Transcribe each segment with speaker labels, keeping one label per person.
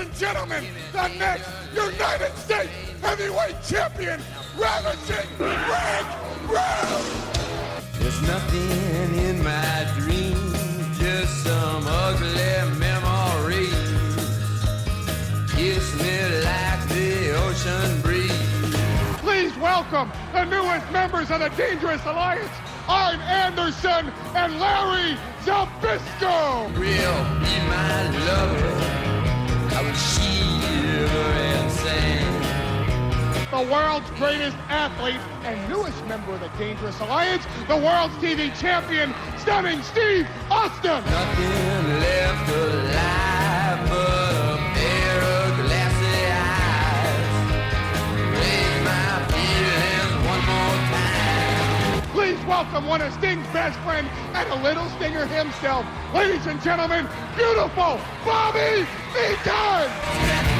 Speaker 1: Ladies and gentlemen, the next United States Heavyweight Champion, Ravishing Rick Rude!
Speaker 2: There's nothing in my dreams, just some ugly memories. Kiss me like the ocean breeze.
Speaker 1: Please welcome the newest members of the Dangerous Alliance, Arn Anderson and Larry Zbyszko!
Speaker 2: Real be my lover.
Speaker 1: The world's greatest athlete and newest member of the Dangerous Alliance, the world's TV champion, stunning Steve Austin.
Speaker 2: Nothing left alive but a pair of glassy eyes. Raise my feelings one more time.
Speaker 1: Please welcome one of Sting's best friends and a little stinger himself, ladies and gentlemen, beautiful Bobby Eaton.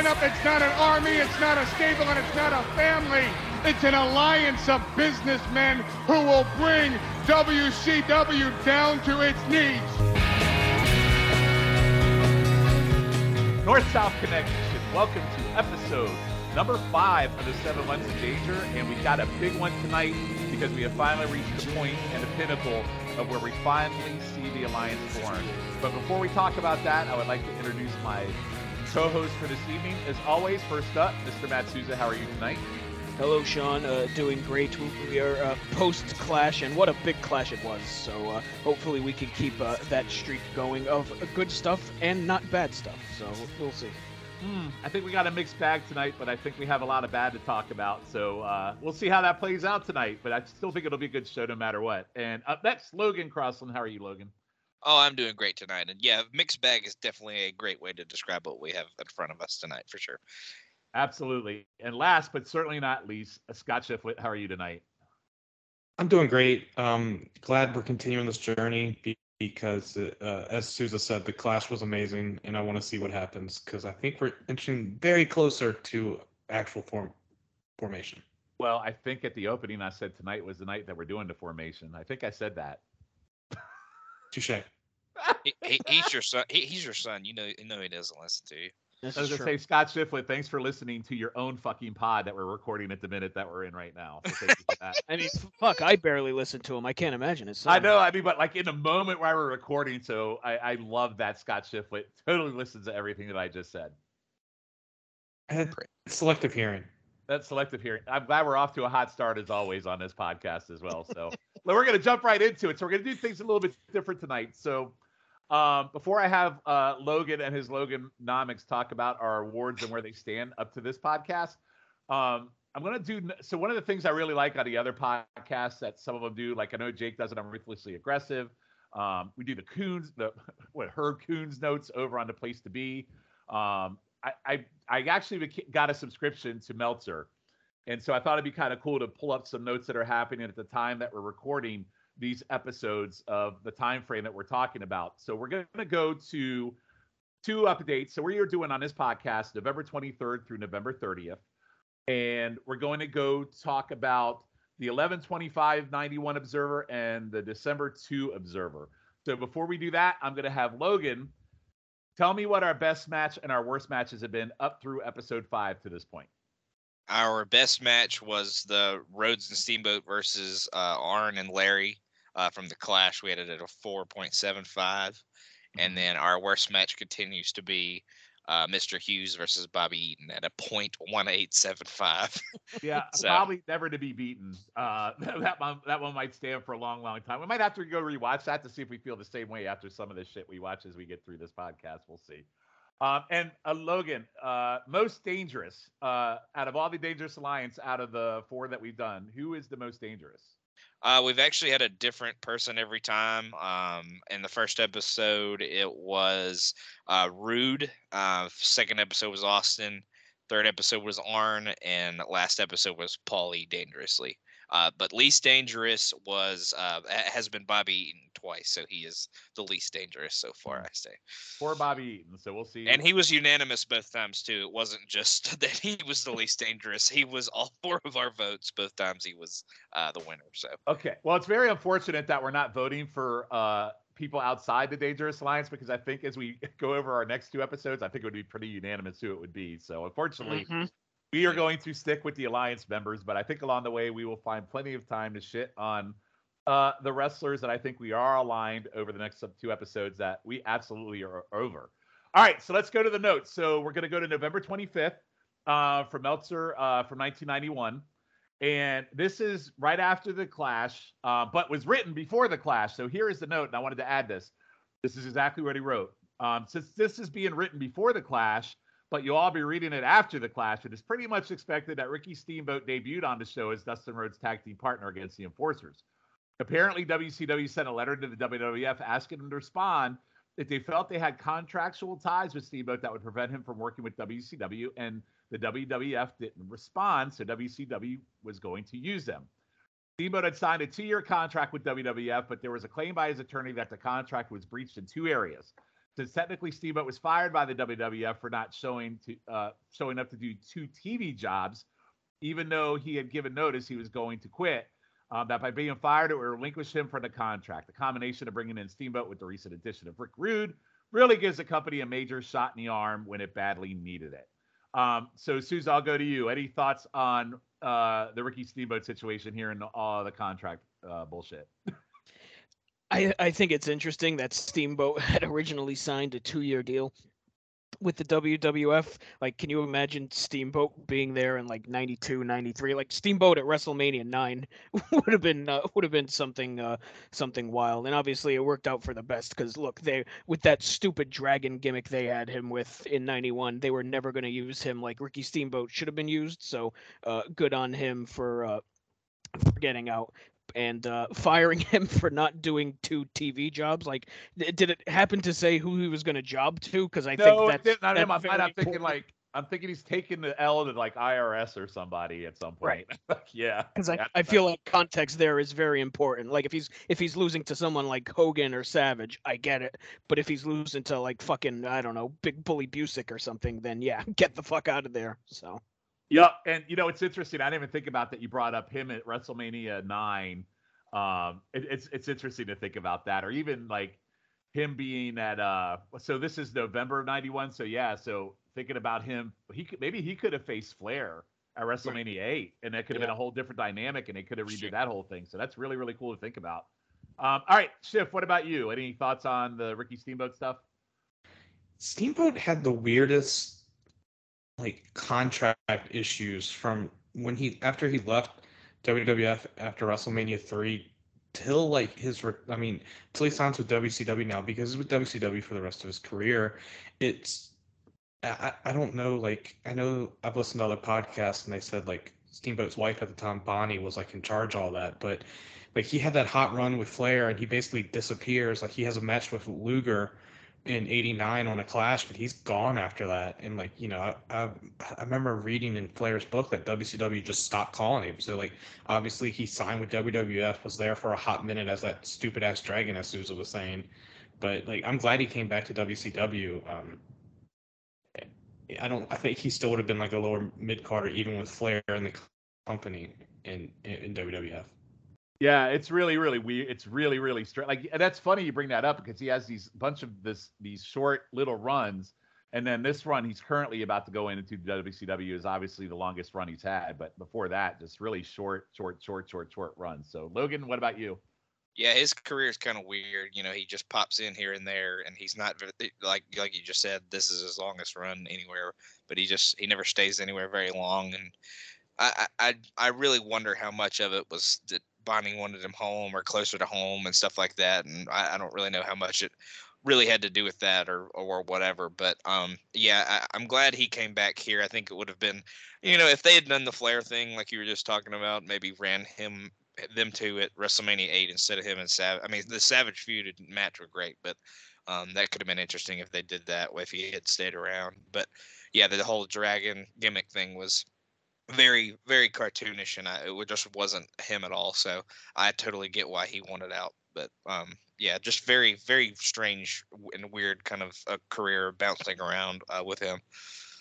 Speaker 1: Lineup, it's not an army, it's not a stable, and it's not a family. It's an alliance of businessmen who will bring WCW down to its knees.
Speaker 3: North South Connection. Welcome to episode number five of the Seven Months of Danger, and we got a big one tonight because we have finally reached the point and the pinnacle of where we finally see the alliance born. But before we talk about that, I would like to introduce my co-host for this evening. As always, first up, Mr. Matt Souza. How are you tonight?
Speaker 4: Hello, Sean. Uh, doing great. We are uh, post clash, and what a big clash it was. So uh, hopefully we can keep uh, that streak going of good stuff and not bad stuff. So we'll see.
Speaker 3: Hmm, I think we got a mixed bag tonight, but I think we have a lot of bad to talk about. So uh, we'll see how that plays out tonight. But I still think it'll be a good show no matter what. And up next, Logan Crossland. How are you, Logan?
Speaker 5: Oh, I'm doing great tonight. And yeah, mixed bag is definitely a great way to describe what we have in front of us tonight for sure.
Speaker 3: Absolutely. And last but certainly not least, uh, Scott Shiflett. How are you tonight?
Speaker 6: I'm doing great. Um, glad we're continuing this journey because, uh, as Souza said, the clash was amazing, and I want to see what happens because I think we're inching very closer to actual form formation.
Speaker 3: Well, I think at the opening I said tonight was the night that we're doing the formation. I think I said that.
Speaker 6: Touche.
Speaker 5: He, he, he's your son. He, he's your son. You know, you know he doesn't listen to you.
Speaker 4: This
Speaker 3: I was gonna
Speaker 4: true.
Speaker 3: say, Scott Shiflett, thanks for listening to your own fucking pod that we're recording at the minute that we're in right now. So thank you for that.
Speaker 4: I mean, fuck, I barely listen to him. I can't imagine his son.
Speaker 3: I know, I mean, but like in the moment where we're recording, so I, I love that Scott Shiflett totally listens to everything that I just said.
Speaker 6: Eh, selective hearing.
Speaker 3: That's selective hearing. I'm glad we're off to a hot start as always on this podcast as well. So we're gonna jump right into it. So we're gonna do things a little bit different tonight. So um, before I have uh, Logan and his Loganomics talk about our awards and where they stand up to this podcast, um, I'm gonna do. So one of the things I really like on the other podcasts that some of them do, like I know Jake does it on Ruthlessly Aggressive. Um, we do the Coons, the what Herb Coons notes over on the Place to Be. Um, I, I I actually got a subscription to Meltzer, and so I thought it'd be kind of cool to pull up some notes that are happening at the time that we're recording these episodes of the time frame that we're talking about. So we're going to go to two updates. So we are doing on this podcast November 23rd through November 30th, and we're going to go talk about the 1125 91 Observer and the December 2 Observer. So before we do that, I'm going to have Logan tell me what our best match and our worst matches have been up through episode five to this point.
Speaker 5: Our best match was the Rhodes and Steamboat versus uh, Arn and Larry uh, from the Clash. We had it at a 4.75. And then our worst match continues to be uh, Mr. Hughes versus Bobby Eaton at a 0.1875.
Speaker 3: Yeah,
Speaker 5: So-
Speaker 3: probably never to be beaten. Uh, that one, that one might stand for a long, long time. We might have to go rewatch that to see if we feel the same way after some of the shit we watch as we get through this podcast. We'll see. Um, and uh, Logan, uh, most dangerous uh, out of all the Dangerous Alliance, out of the four that we've done, who is the most dangerous?
Speaker 5: Uh, we've actually had a different person every time. Um, in the first episode, it was uh, Rude. Uh, second episode was Austin. Third episode was Arn, and last episode was Paulie Dangerously. Uh, but least dangerous was uh, has been Bobby Eaton twice, so he is the least dangerous so far. I say,
Speaker 3: Poor Bobby Eaton. So we'll see.
Speaker 5: and he was unanimous both times too. It wasn't just that he was the least dangerous; he was all four of our votes both times. He was uh, the winner. So
Speaker 3: Okay. Well, it's very unfortunate that we're not voting for uh, people outside the Dangerous Alliance because I think as we go over our next two episodes, I think it would be pretty unanimous who it would be. So unfortunately,
Speaker 4: Mhm.
Speaker 3: We are going to stick with the Alliance members, but I think along the way we will find plenty of time to shit on uh, the wrestlers that I think we are aligned over the next two episodes that we absolutely are over. All right, so let's go to the notes. So we're going to go to November 25th uh, for Meltzer uh, from 1991. And this is right after the Clash, uh, but was written before the Clash. So here is the note, and I wanted to add this. This is exactly what he wrote. Um, since this is being written before the Clash, but you'll all be reading it after the Clash, it is pretty much expected that Ricky Steamboat debuted on the show as Dustin Rhodes' tag team partner against the Enforcers. Apparently, WCW sent a letter to the WWF asking them to respond if they felt they had contractual ties with Steamboat that would prevent him from working with WCW, and the WWF didn't respond, so WCW was going to use them. Steamboat had signed a two year contract with WWF, but there was a claim by his attorney that the contract was breached in two areas. Since technically Steamboat was fired by the WWF for not showing to uh, showing up to do two TV jobs, even though he had given notice he was going to quit, um, that by being fired, it would relinquish him from the contract. The combination of bringing in Steamboat with the recent addition of Rick Rude really gives the company a major shot in the arm when it badly needed it. Um, so, Souza, I'll go to you. Any thoughts on uh, the Ricky Steamboat situation here and all the contract uh, bullshit?
Speaker 4: I, I think it's interesting that Steamboat had originally signed a two year deal with the WWF. Like, can you imagine Steamboat being there in like 92, 93? Like Steamboat at WrestleMania 9 would have been uh, would have been something uh, something wild. And obviously it worked out for the best cuz look, they with that stupid dragon gimmick they had him with in 91, they were never going to use him like Ricky Steamboat should have been used. So, uh, good on him for uh, for getting out and uh, firing him for not doing two TV jobs. Like, did it happen to say who he was going to job to? Because I
Speaker 3: no,
Speaker 4: think that's.
Speaker 3: Not
Speaker 4: that's
Speaker 3: him. I'm, I'm thinking like I'm thinking he's taking the L to like IRS or somebody at some point. Right. yeah.
Speaker 4: because I, I feel like context there is very important. Like if he's if he's losing to someone like Hogan or Savage, I get it. But if he's losing to like fucking I don't know, Big Bully Busick or something, then yeah, get the fuck out of there. So
Speaker 3: Yep. And you know, it's interesting. I didn't even think about that. You brought up him at WrestleMania nine. Um, it, it's it's interesting to think about that, or even like him being at uh. So this is November of '91. So yeah. So thinking about him, he could maybe he could have faced Flair at WrestleMania eight, and that could have been a whole different dynamic, and they could have redid
Speaker 5: Sure.
Speaker 3: that whole thing. So that's really really cool to think about. Um, all right, Schiff. What about you? Any thoughts on the Ricky Steamboat stuff?
Speaker 6: Steamboat had the weirdest like contract issues from when he after he left WWF after WrestleMania three till like his I mean till he signs with WCW now because he's with WCW for the rest of his career. It's I, I don't know like I know I've listened to other podcasts and they said like Steamboat's wife at the time Bonnie was like in charge all that but like he had that hot run with Flair and he basically disappears like he has a match with Luger in 89 on a clash but he's gone after that. And like you know I, I i remember reading in flair's book that wcw just stopped calling him. So like obviously he signed with wwf was there for a hot minute as that stupid ass dragon as souza was saying. But like i'm glad he came back to wcw um i don't i think he still would have been like a lower mid carder even with flair in the company in in, in wwf
Speaker 3: Yeah, it's really, really weird. It's really, really strange. Like that's funny you bring that up because he has these bunch of this these short little runs, and then this run he's currently about to go into the WCW is obviously the longest run he's had. But before that, just really short, short, short, short, short runs. So Logan, what about you?
Speaker 5: Yeah, his career is kind of weird. You know, he just pops in here and there, and he's not like like you just said. This is his longest run anywhere, but he just he never stays anywhere very long. And I I I I really wonder how much of it was that Bonnie wanted him home or closer to home and stuff like that. And I, I don't really know how much it really had to do with that or or whatever. But um, yeah, I, I'm glad he came back here. I think it would have been, you know, if they had done the Flair thing like you were just talking about, maybe ran him them two at WrestleMania eight instead of him and Savage. I mean, the Savage feud didn't match were great, but um, that could have been interesting if they did that if he had stayed around. But yeah, the whole dragon gimmick thing was very very cartoonish, and I, it just wasn't him at all. So I totally get why he wanted out. But um, yeah, just very very strange and weird kind of a career bouncing around uh, with him.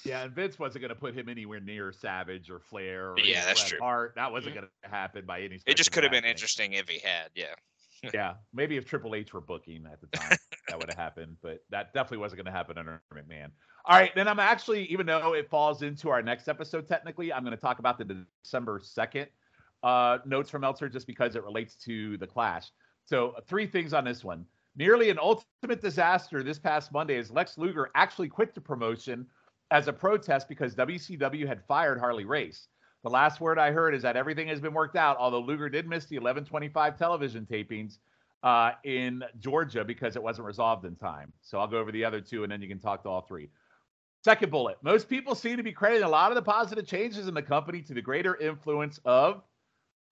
Speaker 3: Yeah, and Vince wasn't going to put him anywhere near Savage or Flair. Or
Speaker 5: Yeah, that's true.
Speaker 3: Hart. That wasn't going to happen by any.
Speaker 5: It just could have been interesting if he had. Yeah.
Speaker 3: Yeah, maybe if Triple H were booking at the time, that would have happened. But that definitely wasn't going to happen under McMahon. All right, then I'm actually, even though it falls into our next episode, technically, I'm going to talk about the December 2nd uh, notes from Meltzer just because it relates to the Clash. So, three things on this one. Nearly an ultimate disaster this past Monday as Lex Luger actually quit the promotion as a protest because WCW had fired Harley Race. The last word I heard is that everything has been worked out, although Luger did miss the 1125 television tapings uh, in Georgia because it wasn't resolved in time. So I'll go over the other two and then you can talk to all three. Second bullet. Most people seem to be crediting a lot of the positive changes in the company to the greater influence of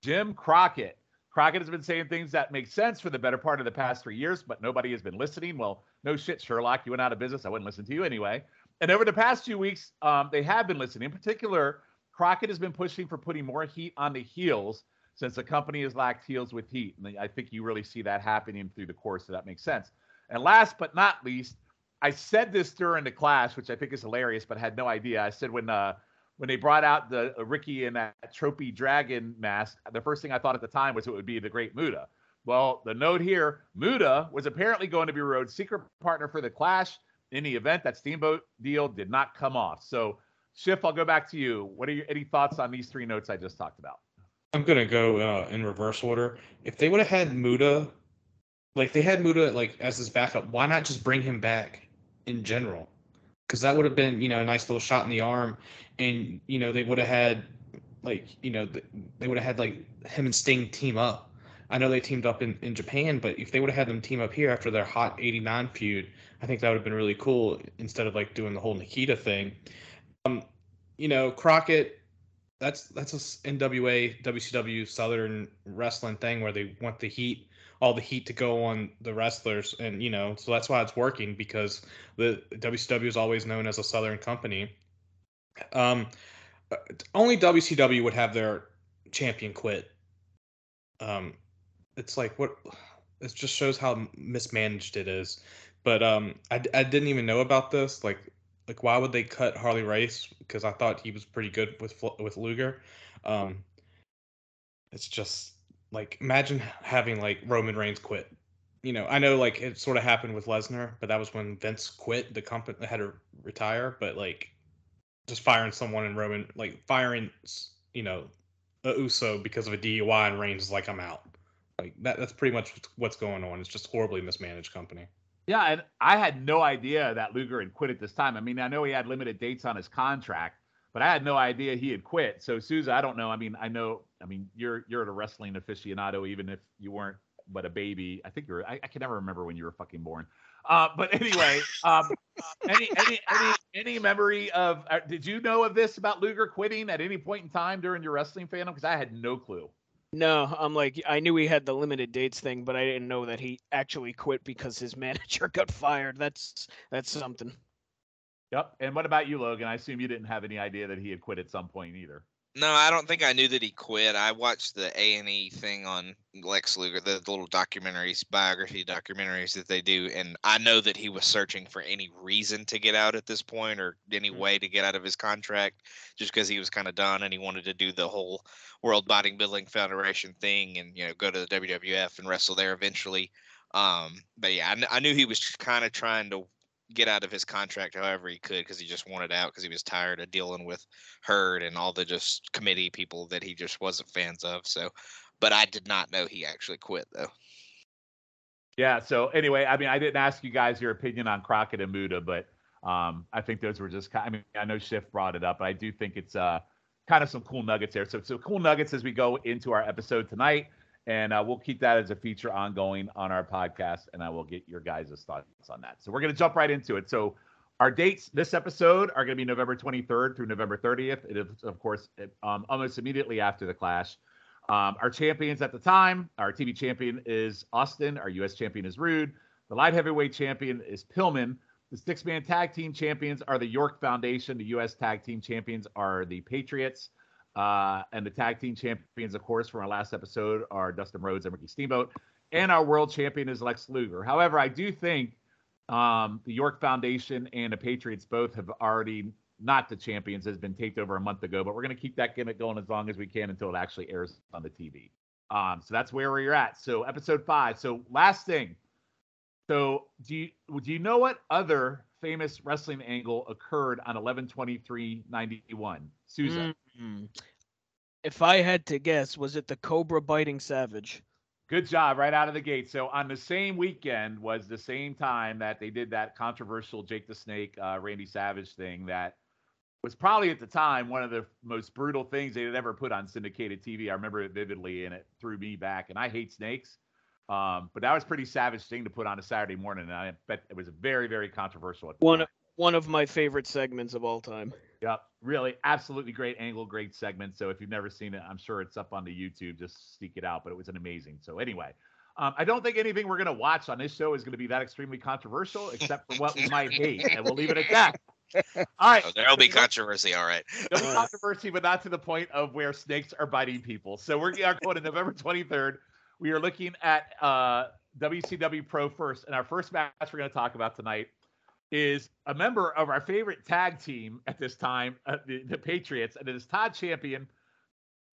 Speaker 3: Jim Crockett. Crockett has been saying things that make sense for the better part of the past three years, but nobody has been listening. Well, no shit, Sherlock. You went out of business. I wouldn't listen to you anyway. And over the past few weeks, um, they have been listening. In particular, Crockett has been pushing for putting more heat on the heels since the company has lacked heels with heat. And I think you really see that happening through the course, so that makes sense. And last but not least, I said this during the clash, which I think is hilarious, but I had no idea. I said when uh, when they brought out the uh, Ricky in that trophy dragon mask, the first thing I thought at the time was it would be the Great Muta. Well, the note here, Muta was apparently going to be Rhodes' secret partner for the Clash in the event that Steamboat deal did not come off. So, Schiff, I'll go back to you. What are your any thoughts on these three notes I just talked about?
Speaker 6: I'm gonna go uh, in reverse order. If they would have had Muta, like they had Muta like as his backup, why not just bring him back in general? Because that would have been you know a nice little shot in the arm, and you know they would have had like you know they would have had like him and Sting team up. I know they teamed up in, in Japan, but if they would have had them team up here after their hot '89 feud, I think that would have been really cool instead of like doing the whole Nikita thing. Um, you know Crockett that's that's a NWA WCW Southern wrestling thing where they want the heat, all the heat to go on the wrestlers, and you know, so that's why it's working because the WCW is always known as a Southern company. Um, uh, only WCW would have their champion quit. Um, it's like what it just shows how mismanaged it is. But um, I, I didn't even know about this. Like like why would they cut Harley Race? Because I thought he was pretty good with with Luger. Um, it's just like imagine having like Roman Reigns quit. You know, I know like it sort of happened with Lesnar, but that was when Vince quit. The company had to retire, but like just firing someone in Roman, like firing, you know, a Uso because of a DUI and Reigns is like I'm out. Like that. That's pretty much what's going on. It's just horribly mismanaged company.
Speaker 3: Yeah, and I had no idea that Luger had quit at this time. I mean, I know he had limited dates on his contract, but I had no idea he had quit. So Souza, I don't know. I mean, I know. I mean, you're you're a wrestling aficionado, even if you weren't but a baby. I think you're. I, I can never remember when you were fucking born. Uh, but anyway, um, any any any any memory of? Uh, did you know of this about Luger quitting at any point in time during your wrestling fandom? Because I had no clue.
Speaker 4: No, I'm like I knew he had the limited dates thing, but I didn't know that he actually quit because his manager got fired. That's that's something.
Speaker 3: Yep. And what about you, Logan? I assume you didn't have any idea that he had quit at some point either.
Speaker 5: No, I don't think I knew that he quit. I watched the A and E thing on Lex Luger, the, the little documentaries, biography documentaries that they do, and I know that he was searching for any reason to get out at this point or any
Speaker 3: Mhm.
Speaker 5: way to get out of his contract, just because he was kind of done and he wanted to do the whole World Bodybuilding Federation thing and you know go to the WWF and wrestle there eventually. Um, but yeah, I, I knew he was kind of trying to get out of his contract however he could because he just wanted out because he was tired of dealing with Herd and all the just committee people that he just wasn't fans of. So, but I did not know he actually quit though.
Speaker 3: Yeah. So anyway, I mean, I didn't ask you guys your opinion on Crockett and Muta, but um, I think those were just. I mean, I know Schiff brought it up, but I do think it's uh, kind of some cool nuggets there. So, so cool nuggets as we go into our episode tonight, and uh, we'll keep that as a feature ongoing on our podcast, and I will get your guys' thoughts on that. So we're gonna jump right into it. So. Our dates this episode are going to be November 23rd through November 30th. It is, of course, um, almost immediately after the Clash. Um, our champions at the time, our TV champion is Austin. Our U.S. champion is Rude. The light heavyweight champion is Pillman. The six man tag team champions are the York Foundation. The U.S. tag team champions are the Patriots. Uh, and the tag team champions, of course, from our last episode are Dustin Rhodes and Ricky Steamboat. And our world champion is Lex Luger. However, I do think um, the York Foundation and the Patriots both have already, not the champions, has been taped over a month ago, but we're going to keep that gimmick going as long as we can until it actually airs on the TV. Um, so that's where we're at. So episode five. So last thing. So do you do you know what other famous wrestling angle occurred on 11-23-91? Susan.
Speaker 4: Mm. If I had to guess, was it the Cobra biting Savage?
Speaker 3: Good job right out of the gate. So on the same weekend was the same time that they did that controversial Jake the Snake, uh, Randy Savage thing that was probably at the time one of the most brutal things they had ever put on syndicated TV. I remember it vividly, and it threw me back. And I hate snakes, um, but that was pretty savage thing to put on a Saturday morning, and I bet it was very, very controversial.
Speaker 4: One one of my favorite segments of all time.
Speaker 3: Yep, really, absolutely great angle, great segment. So if you've never seen it, I'm sure it's up on the YouTube. Just seek it out. But it was an amazing. So anyway, um, I don't think anything we're gonna watch on this show is gonna be that extremely controversial, except for what we might hate, and we'll leave it at that. All right.
Speaker 5: Oh, there'll be controversy, all right.
Speaker 3: There'll be controversy, but not to the point of where snakes are biting people. So we're going to November 23rd. We are looking at uh, WCW Pro first, and our first match we're going to talk about tonight is a member of our favorite tag team at this time, uh, the, the Patriots, and it is Todd Champion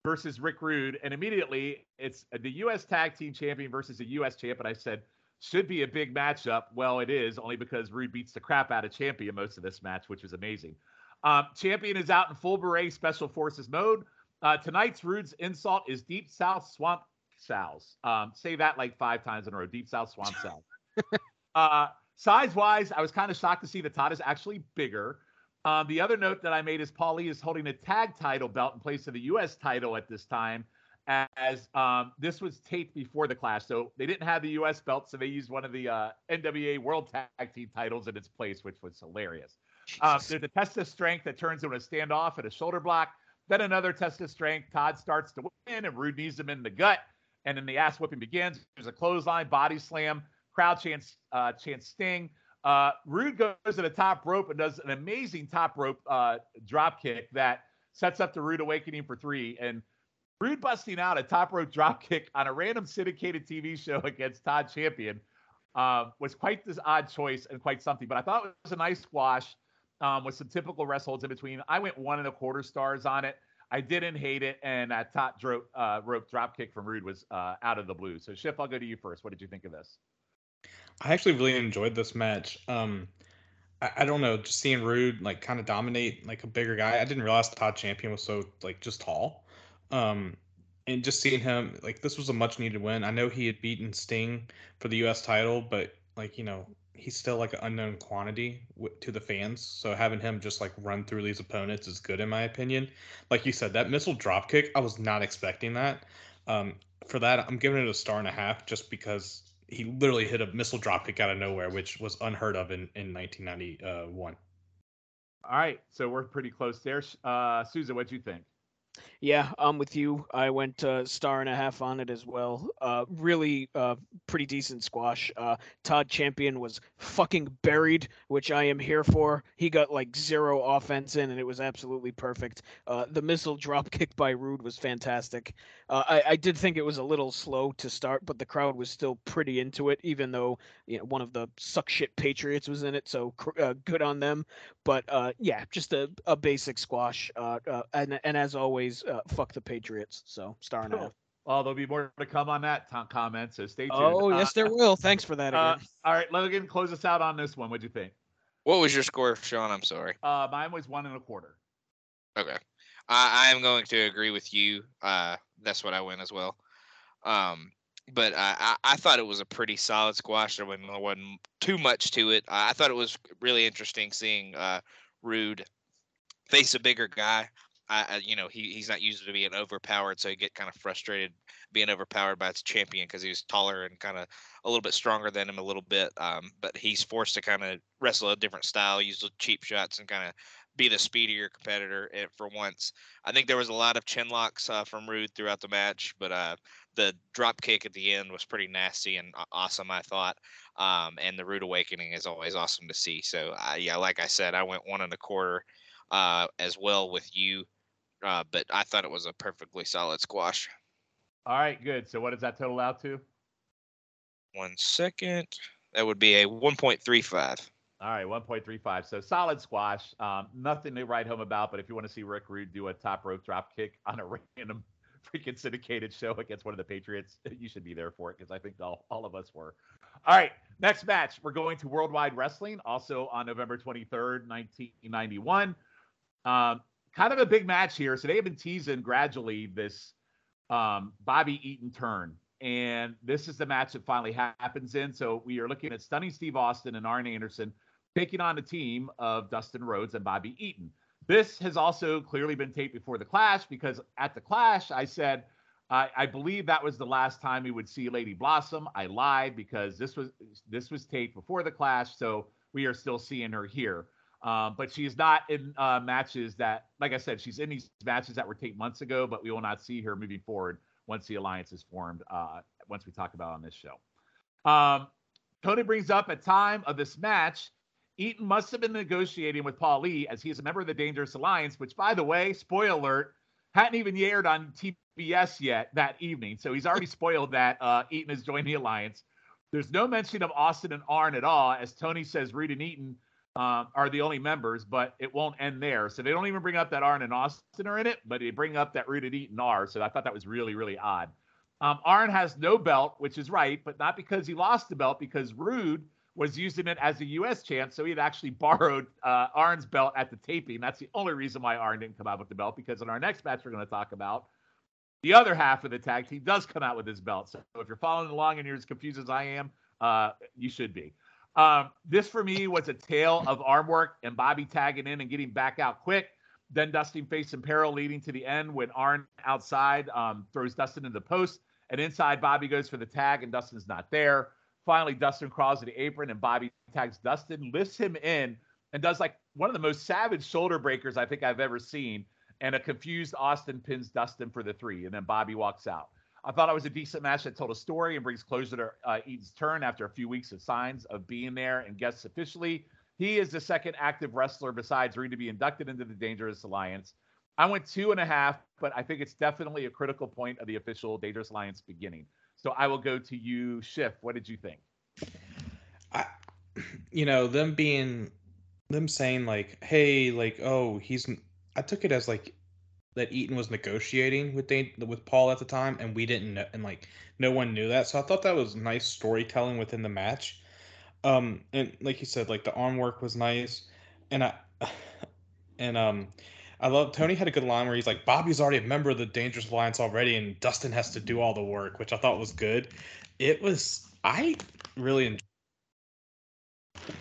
Speaker 3: versus Rick Rude. And immediately, it's the U.S. Tag Team Champion versus the U.S. Champ. And I said, should be a big matchup. Well, it is only because Rude beats the crap out of Champion most of this match, which is amazing. Um, Champion is out in full beret special forces mode. Uh, tonight's Rude's insult is Deep South Swamp Sows. Um, say that like five times in a row. Deep South Swamp Sows. uh, size wise, I was kind of shocked to see that Todd is actually bigger. Um, the other note that I made is Paulie is holding a tag title belt in place of the U.S. title at this time as um, this was taped before the clash. So they didn't have the U.S. belt, so they used one of the uh, NWA World Tag Team titles in its place, which was hilarious. Uh, there's a test of strength that turns into a standoff and a shoulder block. Then another test of strength. Todd starts to win, and Rude knees him in the gut. And then the ass whipping begins. There's a clothesline, body slam, crowd chants, uh, chants Sting. Uh, Rude goes to the top rope and does an amazing top rope uh, drop kick that sets up the Rude Awakening for three. And Rude busting out a top rope drop kick on a random syndicated TV show against Todd Champion uh, was quite this odd choice and quite something. But I thought it was a nice squash um, with some typical rest holds in between. I went one and a quarter stars on it. I didn't hate it, and that top rope, uh, rope drop kick from Rude was uh, out of the blue. So, Schiff, I'll go to you first. What did you think of this?
Speaker 6: I actually really enjoyed this match. Um, I, I don't know, just seeing Rude like kind of dominate like a bigger guy. I didn't realize Todd Champion was so like just tall. Um, and just seeing him like this was a much needed win. I know he had beaten Sting for the U.S. title, but like you know he's still like an unknown quantity w- to the fans. So having him just like run through these opponents is good in my opinion. Like you said, that missile drop kick, I was not expecting that. Um, for that, I'm giving it a star and a half just because he literally hit a missile drop kick out of nowhere, which was unheard of in in 1991.
Speaker 3: All right, so we're pretty close there. Uh, Souza, what'd you think?
Speaker 4: Yeah, I'm with you. I went uh, star and a half on it as well. Uh, really, uh, pretty decent squash. Uh, Todd Champion was fucking buried, which I am here for. He got like zero offense in, and it was absolutely perfect. Uh, the missile drop kick by Rude was fantastic. Uh, I, I did think it was a little slow to start, but the crowd was still pretty into it, even though you know one of the suck shit Patriots was in it. So good on them. But yeah, just a, a basic squash. and and as always uh, fuck the Patriots. So star and a half.
Speaker 3: Well, there'll be more to come on that t- comment, so stay tuned.
Speaker 4: Oh, yes, there will. Thanks for that.
Speaker 3: Uh, all right, Logan, close us out on this one. What'd you think?
Speaker 5: What was your score, Sean? I'm sorry.
Speaker 3: Uh, mine was one and a quarter.
Speaker 5: Okay, I, I am going to agree with you. Uh, that's what I went as well. Um, but I, I thought it was a pretty solid squash. There wasn't, wasn't too much to it. I thought it was really interesting seeing uh, Rude face a bigger guy. I, you know, he, he's not used to being overpowered, so he get kind of frustrated being overpowered by its champion because he was taller and kind of a little bit stronger than him a little bit. Um, but he's forced to kind of wrestle a different style, use cheap shots, and kind of be the speedier competitor eh, for once. I think there was a lot of chin locks uh, from Rude throughout the match, but uh, the drop kick at the end was pretty nasty and awesome, I thought. Um, and the Rude Awakening is always awesome to see. So, uh, yeah, like I said, I went one and a quarter uh, as well with you uh, but I thought it was a perfectly solid squash.
Speaker 3: All right, good. So what does that total out to?
Speaker 5: One second. That would be a 1.35.
Speaker 3: All right, 1.35. So solid squash. Um, nothing to write home about, but if you want to see Rick Rude do a top rope drop kick on a random freaking syndicated show against one of the Patriots, you should be there for it because I think all, all of us were. All right, next match. We're going to Worldwide Wrestling, also on November 23rd, 1991. Um, kind of a big match here. So they have been teasing gradually this um, Bobby Eaton turn. And this is the match that finally happens in. So we are looking at Stunning Steve Austin and Arn Anderson taking on a team of Dustin Rhodes and Bobby Eaton. This has also clearly been taped before the Clash because at the Clash, I said, I, I believe that was the last time we would see Lady Blossom. I lied because this was this was taped before the Clash, so we are still seeing her here. Um, but she is not in uh, matches that, like I said, she's in these matches that were taped months ago, but we will not see her moving forward once the alliance is formed. Uh, once we talk about on this show. Um, Tony brings up at time of this match Eaton must have been negotiating with Paulie as he is a member of the Dangerous Alliance, which, by the way, spoiler alert, hadn't even aired on TBS yet that evening. So he's already spoiled that uh, Eaton has joined the alliance. There's no mention of Austin and Arn at all, as Tony says Rude and Eaton um, are the only members, but it won't end there. So they don't even bring up that Arn and Austin are in it, but they bring up that and Eaton are. So I thought that was really, really odd. Um, Arn has no belt, which is right, but not because he lost the belt, because Rude was using it as a U.S. champ. So he had actually borrowed uh, Arn's belt at the taping. That's the only reason why Arn didn't come out with the belt, because in our next match, we're going to talk about the other half of the tag team does come out with his belt. So if you're following along and you're as confused as I am, uh, you should be. Um, this for me was a tale of arm work and Bobby tagging in and getting back out quick. Then Dustin facing peril leading to the end when Arn outside um, throws Dustin into the post. And inside, Bobby goes for the tag and Dustin's not there. Finally, Dustin crawls to the apron and Bobby tags Dustin, lifts him in, and does like one of the most savage shoulder breakers I think I've ever seen. And a confused Austin pins Dustin for the three. And then Bobby walks out. I thought it was a decent match that told a story and brings closure to uh, Eaton's turn after a few weeks of signs of being there and guests officially. He is the second active wrestler besides Rude to be inducted into the Dangerous Alliance. I went two and a half, but I think it's definitely a critical point of the official Dangerous Alliance beginning. So I will go to you, Schiff. What did you think?
Speaker 6: I, you know, them being, them saying like, hey, like, oh, he's. I took it as like that Eaton was negotiating with Dan, with Paul at the time, and we didn't know, and like no one knew that. So I thought that was nice storytelling within the match. Um, and like you said, like the arm work was nice, and I, and um, I love Tony had a good line where he's like, Bobby's already a member of the Dangerous Alliance already, and Dustin has to do all the work, which I thought was good. It was I really enjoyed,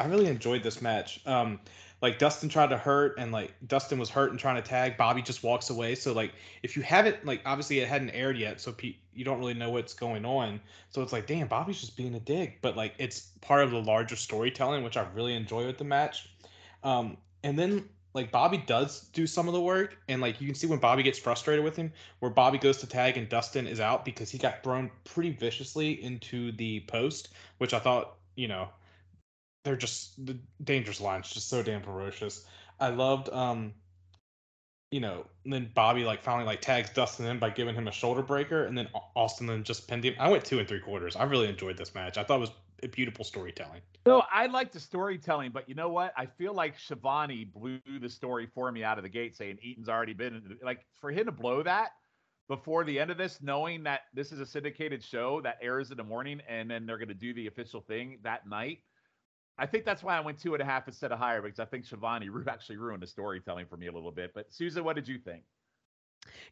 Speaker 6: I really enjoyed this match. Um, like Dustin tried to hurt and like Dustin was hurt and trying to tag. Bobby just walks away. So like if you haven't like obviously it hadn't aired yet, so Pete you don't really know what's going on. So it's like damn, Bobby's just being a dick. But like it's part of the larger storytelling, which I really enjoy with the match. Um, and then like Bobby does do some of the work, and like you can see when Bobby gets frustrated with him, where Bobby goes to tag and Dustin is out because he got thrown pretty viciously into the post, which I thought you know they're just the Dangerous Alliance just so damn ferocious. I loved um you know, then Bobby like finally like tags Dustin in by giving him a shoulder breaker, and then Austin then just pinned him. I went two and three quarters. I really enjoyed this match. I thought it was a beautiful storytelling.
Speaker 3: No, I like the storytelling, but you know what? I feel like Schiavone blew the story for me out of the gate, saying Eaton's already been like for him to blow that before the end of this, knowing that this is a syndicated show that airs in the morning, and then they're going to do the official thing that night I think that's why I went two and a half instead of higher because I think Schiavone actually ruined the storytelling for me a little bit. But Souza, what did you think?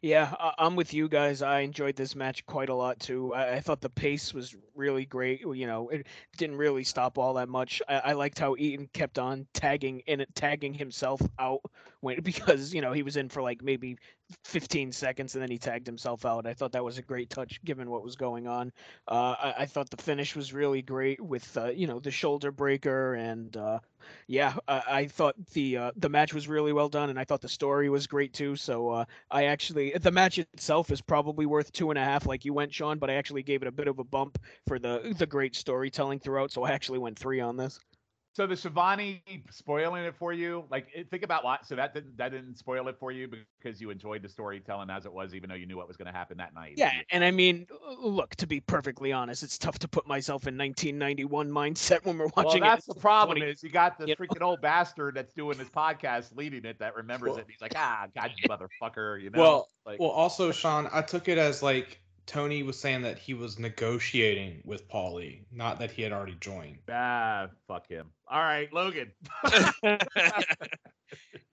Speaker 4: Yeah, I'm with you guys. I enjoyed this match quite a lot too. I, thought the pace was really great. You know, it didn't really stop all that much. I, I liked how Eaton kept on tagging in it, tagging himself out when because you know he was in for like maybe 15 seconds and then he tagged himself out. I thought that was a great touch given what was going on. Uh, I, I, thought the finish was really great with uh, you know the shoulder breaker and uh, yeah, I, I, thought the uh, the match was really well done and I thought the story was great too. So uh, I actually the match itself is probably worth two and a half like you went Sean, but I actually gave it a bit of a bump for the the great storytelling throughout. So I actually went three on this.
Speaker 3: So the Schiavone spoiling it for you, like think about what. So that didn't that didn't spoil it for you because you enjoyed the storytelling as it was, even though you knew what was going to happen that night.
Speaker 4: Yeah, and I mean, look, to be perfectly honest, it's tough to put myself in 1991 mindset when we're watching.
Speaker 3: Well, that's
Speaker 4: it.
Speaker 3: the problem
Speaker 4: 20
Speaker 3: is you got the
Speaker 4: you know?
Speaker 3: freaking old bastard that's doing this podcast leading it that remembers
Speaker 6: Well-
Speaker 3: it. He's like, ah, God, you motherfucker, you know.
Speaker 6: Well,
Speaker 3: like,
Speaker 6: well, also, Sean, I took it as like Tony was saying that he was negotiating with Paulie, not that he had already joined.
Speaker 3: ah, fuck him. All right, Logan.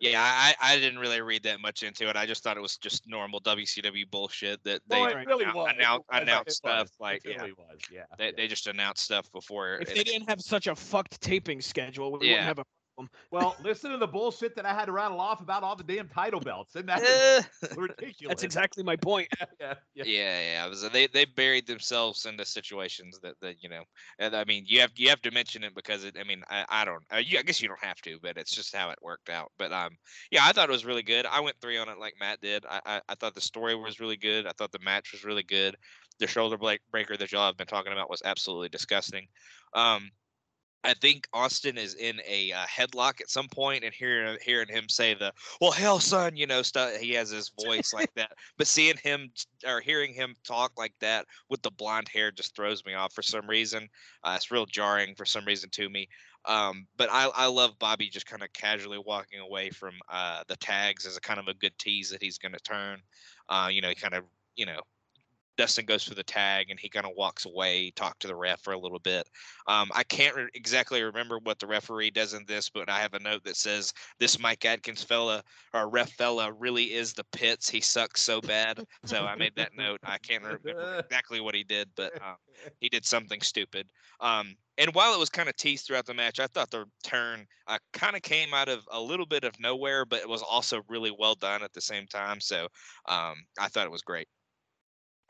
Speaker 5: yeah, I, I didn't really read that much into it. I just thought it was just normal WCW bullshit that they
Speaker 3: well, it really
Speaker 5: annou-
Speaker 3: was.
Speaker 5: annou- announced
Speaker 3: it
Speaker 5: stuff
Speaker 3: was.
Speaker 5: like
Speaker 3: it
Speaker 5: yeah,
Speaker 3: really was. Yeah.
Speaker 5: they,
Speaker 3: yeah.
Speaker 5: they just announced stuff before.
Speaker 4: If
Speaker 5: it-
Speaker 4: they didn't have such a fucked taping schedule, we
Speaker 5: Yeah.
Speaker 4: wouldn't have a problem.
Speaker 3: Well, listen to the bullshit that I had to rattle off about all the damn title belts, and that's
Speaker 5: Eh,
Speaker 3: ridiculous.
Speaker 4: That's exactly my point.
Speaker 3: yeah, yeah.
Speaker 5: yeah, yeah. Was, they they buried themselves into situations that, that you know. And I mean, you have you have to mention it because it. I mean, I, I don't. Uh, you, I guess you don't have to, but it's just how it worked out. But um, yeah, I thought it was really good. I went three on it like Matt did. I I, I thought the story was really good. I thought the match was really good. The shoulder break- breaker that y'all have been talking about was absolutely disgusting. Um, I think Austin is in a uh, headlock at some point, and hearing hearing him say the "Well, hell, son," you know, stuff. He has his voice like that, but seeing him or hearing him talk like that with the blonde hair just throws me off for some reason. Uh, it's real jarring for some reason to me. Um, but I, I love Bobby just kind of casually walking away from uh, the tags as a kind of a good tease that he's going to turn. Uh, you know, he kind of you know Dustin goes for the tag and he kind of walks away, talk to the ref for a little bit. Um, I can't re- exactly remember what the referee does in this, but I have a note that says this Mike Adkins fella or ref fella really is the pits. He sucks so bad. So I made that note. I can't remember exactly what he did, but um, he did something stupid. Um, and while it was kind of teased throughout the match, I thought the turn uh, kind of came out of a little bit of nowhere, but it was also really well done at the same time. So um, I thought it was great.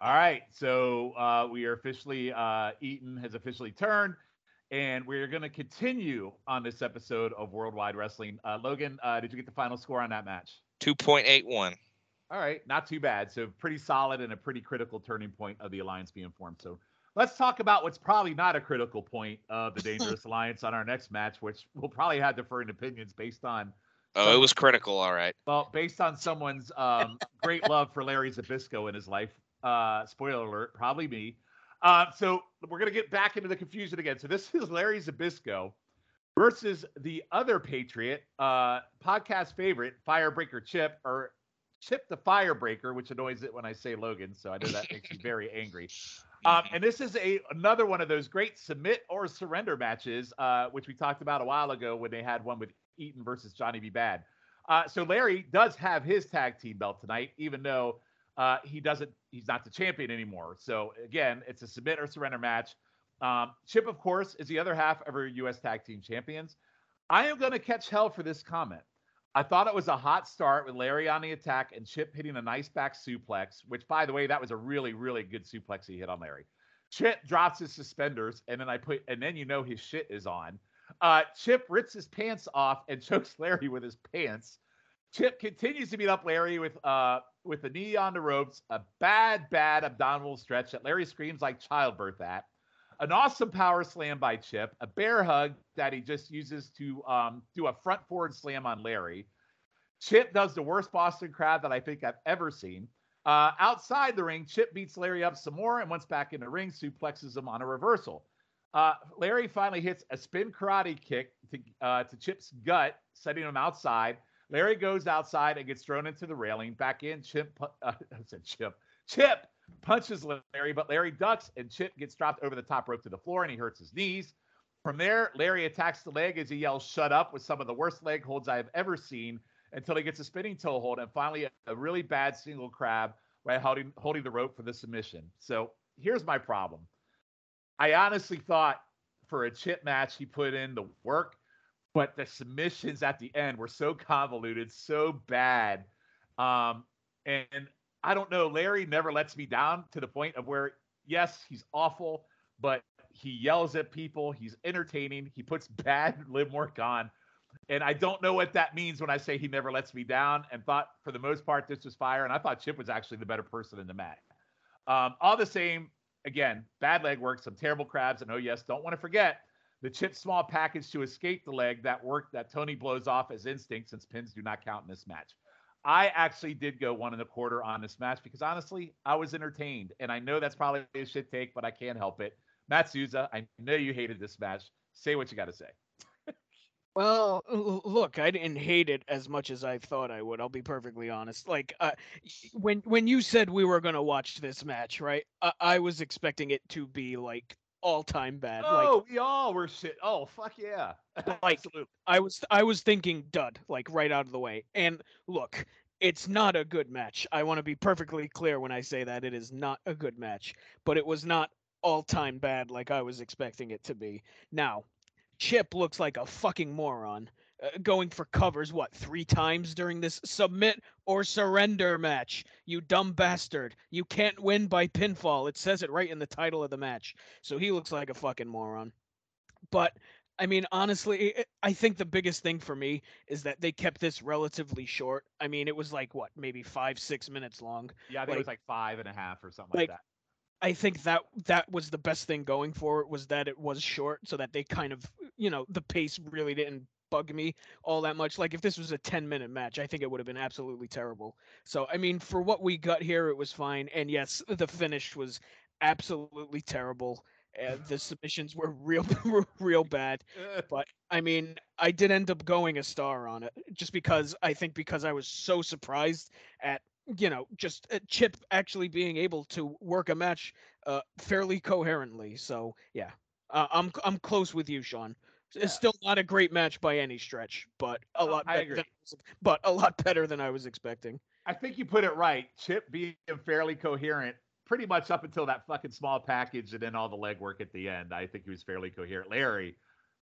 Speaker 3: All right, so uh, we are officially uh, Eaton has officially turned, and we're going to continue on this episode of Worldwide Wrestling. Uh, Logan, uh, did you get the final score on that match?
Speaker 5: 2.81.
Speaker 3: All right, not too bad. So pretty solid and a pretty critical turning point of the alliance being formed. So let's talk about what's probably not a critical point of the Dangerous Alliance on our next match, which we'll probably have differing opinions based on
Speaker 5: Oh, it was critical. All right.
Speaker 3: well, based on someone's um, great love for Larry Zbyszko in his life. Uh, spoiler alert, probably me. Uh, so we're gonna get back into the confusion again. So this is Larry Zbyszko versus the other Patriot, uh, podcast favorite, Firebreaker Chip, or Chip the Firebreaker, which annoys it when I say Logan. So I know that makes you very angry. Um, and this is a another one of those great submit or surrender matches, uh, which we talked about a while ago when they had one with Eaton versus Johnny B. Bad. Uh, so Larry does have his tag team belt tonight, even though uh, he doesn't. He's not the champion anymore. So again, it's a submit or surrender match. Um, Chip, of course, is the other half of our U.S. Tag Team Champions. I am going to catch hell for this comment. I thought it was a hot start with Larry on the attack and Chip hitting a nice back suplex, which, by the way, that was a really, really good suplex he hit on Larry. Chip drops his suspenders, and then I put, and then you know his shit is on. Uh, Chip rips his pants off and chokes Larry with his pants. Chip continues to beat up Larry with uh with the knee on the ropes, a bad, bad abdominal stretch that Larry screams like childbirth at. An awesome power slam by Chip, a bear hug that he just uses to um, do a front forward slam on Larry. Chip does the worst Boston crab that I think I've ever seen. Uh, outside the ring, Chip beats Larry up some more and once back in the ring, suplexes him on a reversal. Uh, Larry finally hits a spin karate kick to, uh, to Chip's gut, setting him outside. Larry goes outside and gets thrown into the railing. Back in, Chip, uh, I said Chip. Chip punches Larry, but Larry ducks and Chip gets dropped over the top rope to the floor and he hurts his knees. From there, Larry attacks the leg as he yells, Shut up, with some of the worst leg holds I've ever seen until he gets a spinning toe hold and finally a, a really bad single crab by holding, holding the rope for the submission. So here's my problem. I honestly thought for a chip match, he put in the work, but the submissions at the end were so convoluted, so bad. Um, and I don't know, Larry never lets me down to the point of where, yes, he's awful, but he yells at people. He's entertaining. He puts bad limb work on. And I don't know what that means when I say he never lets me down. And thought for the most part this was fire. And I thought Chip was actually the better person in the match. Um, all the same, again, bad leg work, some terrible crabs, and oh yes, don't want to forget The chip small package to escape the leg that worked that Tony blows off as instinct since pins do not count in this match. I actually did go one and a quarter on this match because honestly, I was entertained. And I know that's probably a shit take, but I can't help it. Matt Souza, I know you hated this match. Say what you got to say.
Speaker 4: Well, look, I didn't hate it as much as I thought I would. I'll be perfectly honest. Like, uh, when when you said we were gonna watch this match, right? I, I was expecting it to be like all time bad. Like,
Speaker 3: Oh, we all were shit. Oh, fuck yeah.
Speaker 4: Like-
Speaker 3: Absolutely.
Speaker 4: I was I was thinking dud, like right out of the way. And look, it's not a good match. I want to be perfectly clear when I say that it is not a good match, but it was not all time bad like I was expecting it to be. Now, Chip looks like a fucking moron. Uh, going for covers what three times during this submit or surrender match you dumb bastard you can't win by pinfall it says it right in the title of the match so he looks like a fucking moron but I mean, honestly, i- think the biggest thing for me is that they kept this relatively short. I mean, it was like what, maybe five, six minutes long.
Speaker 3: Yeah, I think it was like five and a half or something
Speaker 4: like,
Speaker 3: like that.
Speaker 4: I think that that was the best thing going for it was that it was short, so that they kind of, you know, the pace really didn't bug me all that much. Like if this was a 10 minute match, I think it would have been absolutely terrible. So I mean, for what we got here, it was fine. And yes, the finish was absolutely terrible. Uh, the submissions were real, real bad. But I mean, I did end up going a star on it just because I think because I was so surprised at you know just uh, Chip actually being able to work a match uh, fairly coherently. So yeah, uh, I'm I'm close with you, Sean.
Speaker 3: Yeah.
Speaker 4: It's still not a great match by any stretch, but a lot
Speaker 3: I
Speaker 4: better
Speaker 3: agree.
Speaker 4: than, but a lot better than I was expecting.
Speaker 3: I think you put it right. Chip being fairly coherent pretty much up until that fucking small package and then all the legwork at the end. I think he was fairly coherent. Larry,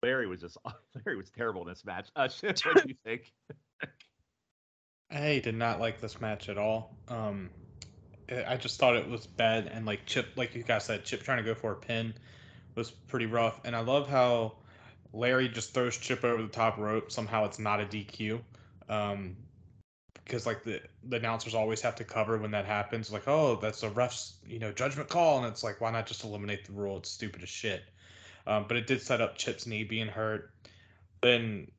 Speaker 3: Larry was just Larry was terrible in this match. Uh, Chip, what do you think?
Speaker 6: I did not like this match at all. Um, I I just thought it was bad, and like Chip, like you guys said, Chip trying to go for a pin was pretty rough. And I love how Larry just throws Chip over the top rope. Somehow it's not a DQ, um, because like the the announcers always have to cover when that happens. Like, oh, that's a ref's you know judgment call, and it's like, why not just eliminate the rule? It's stupid as shit. Um, but it did set up Chip's knee being hurt. Then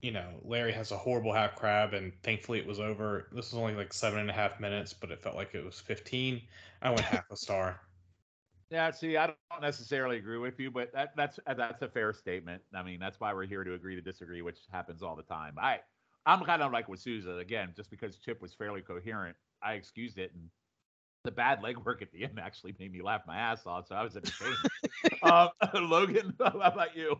Speaker 6: you know, Larry has a horrible half crab, and thankfully it was over. This was only like seven and a half minutes, but it felt like it was 15. I went half a star.
Speaker 3: Yeah, see, I don't necessarily agree with you, but that, that's uh, that's a fair statement. I mean, that's why we're here to agree to disagree, which happens all the time. I I'm kind of like with Souza again, just because Chip was fairly coherent, I excused it, and the bad leg work at the end actually made me laugh my ass off, so I was entertained. um, Logan, how about you?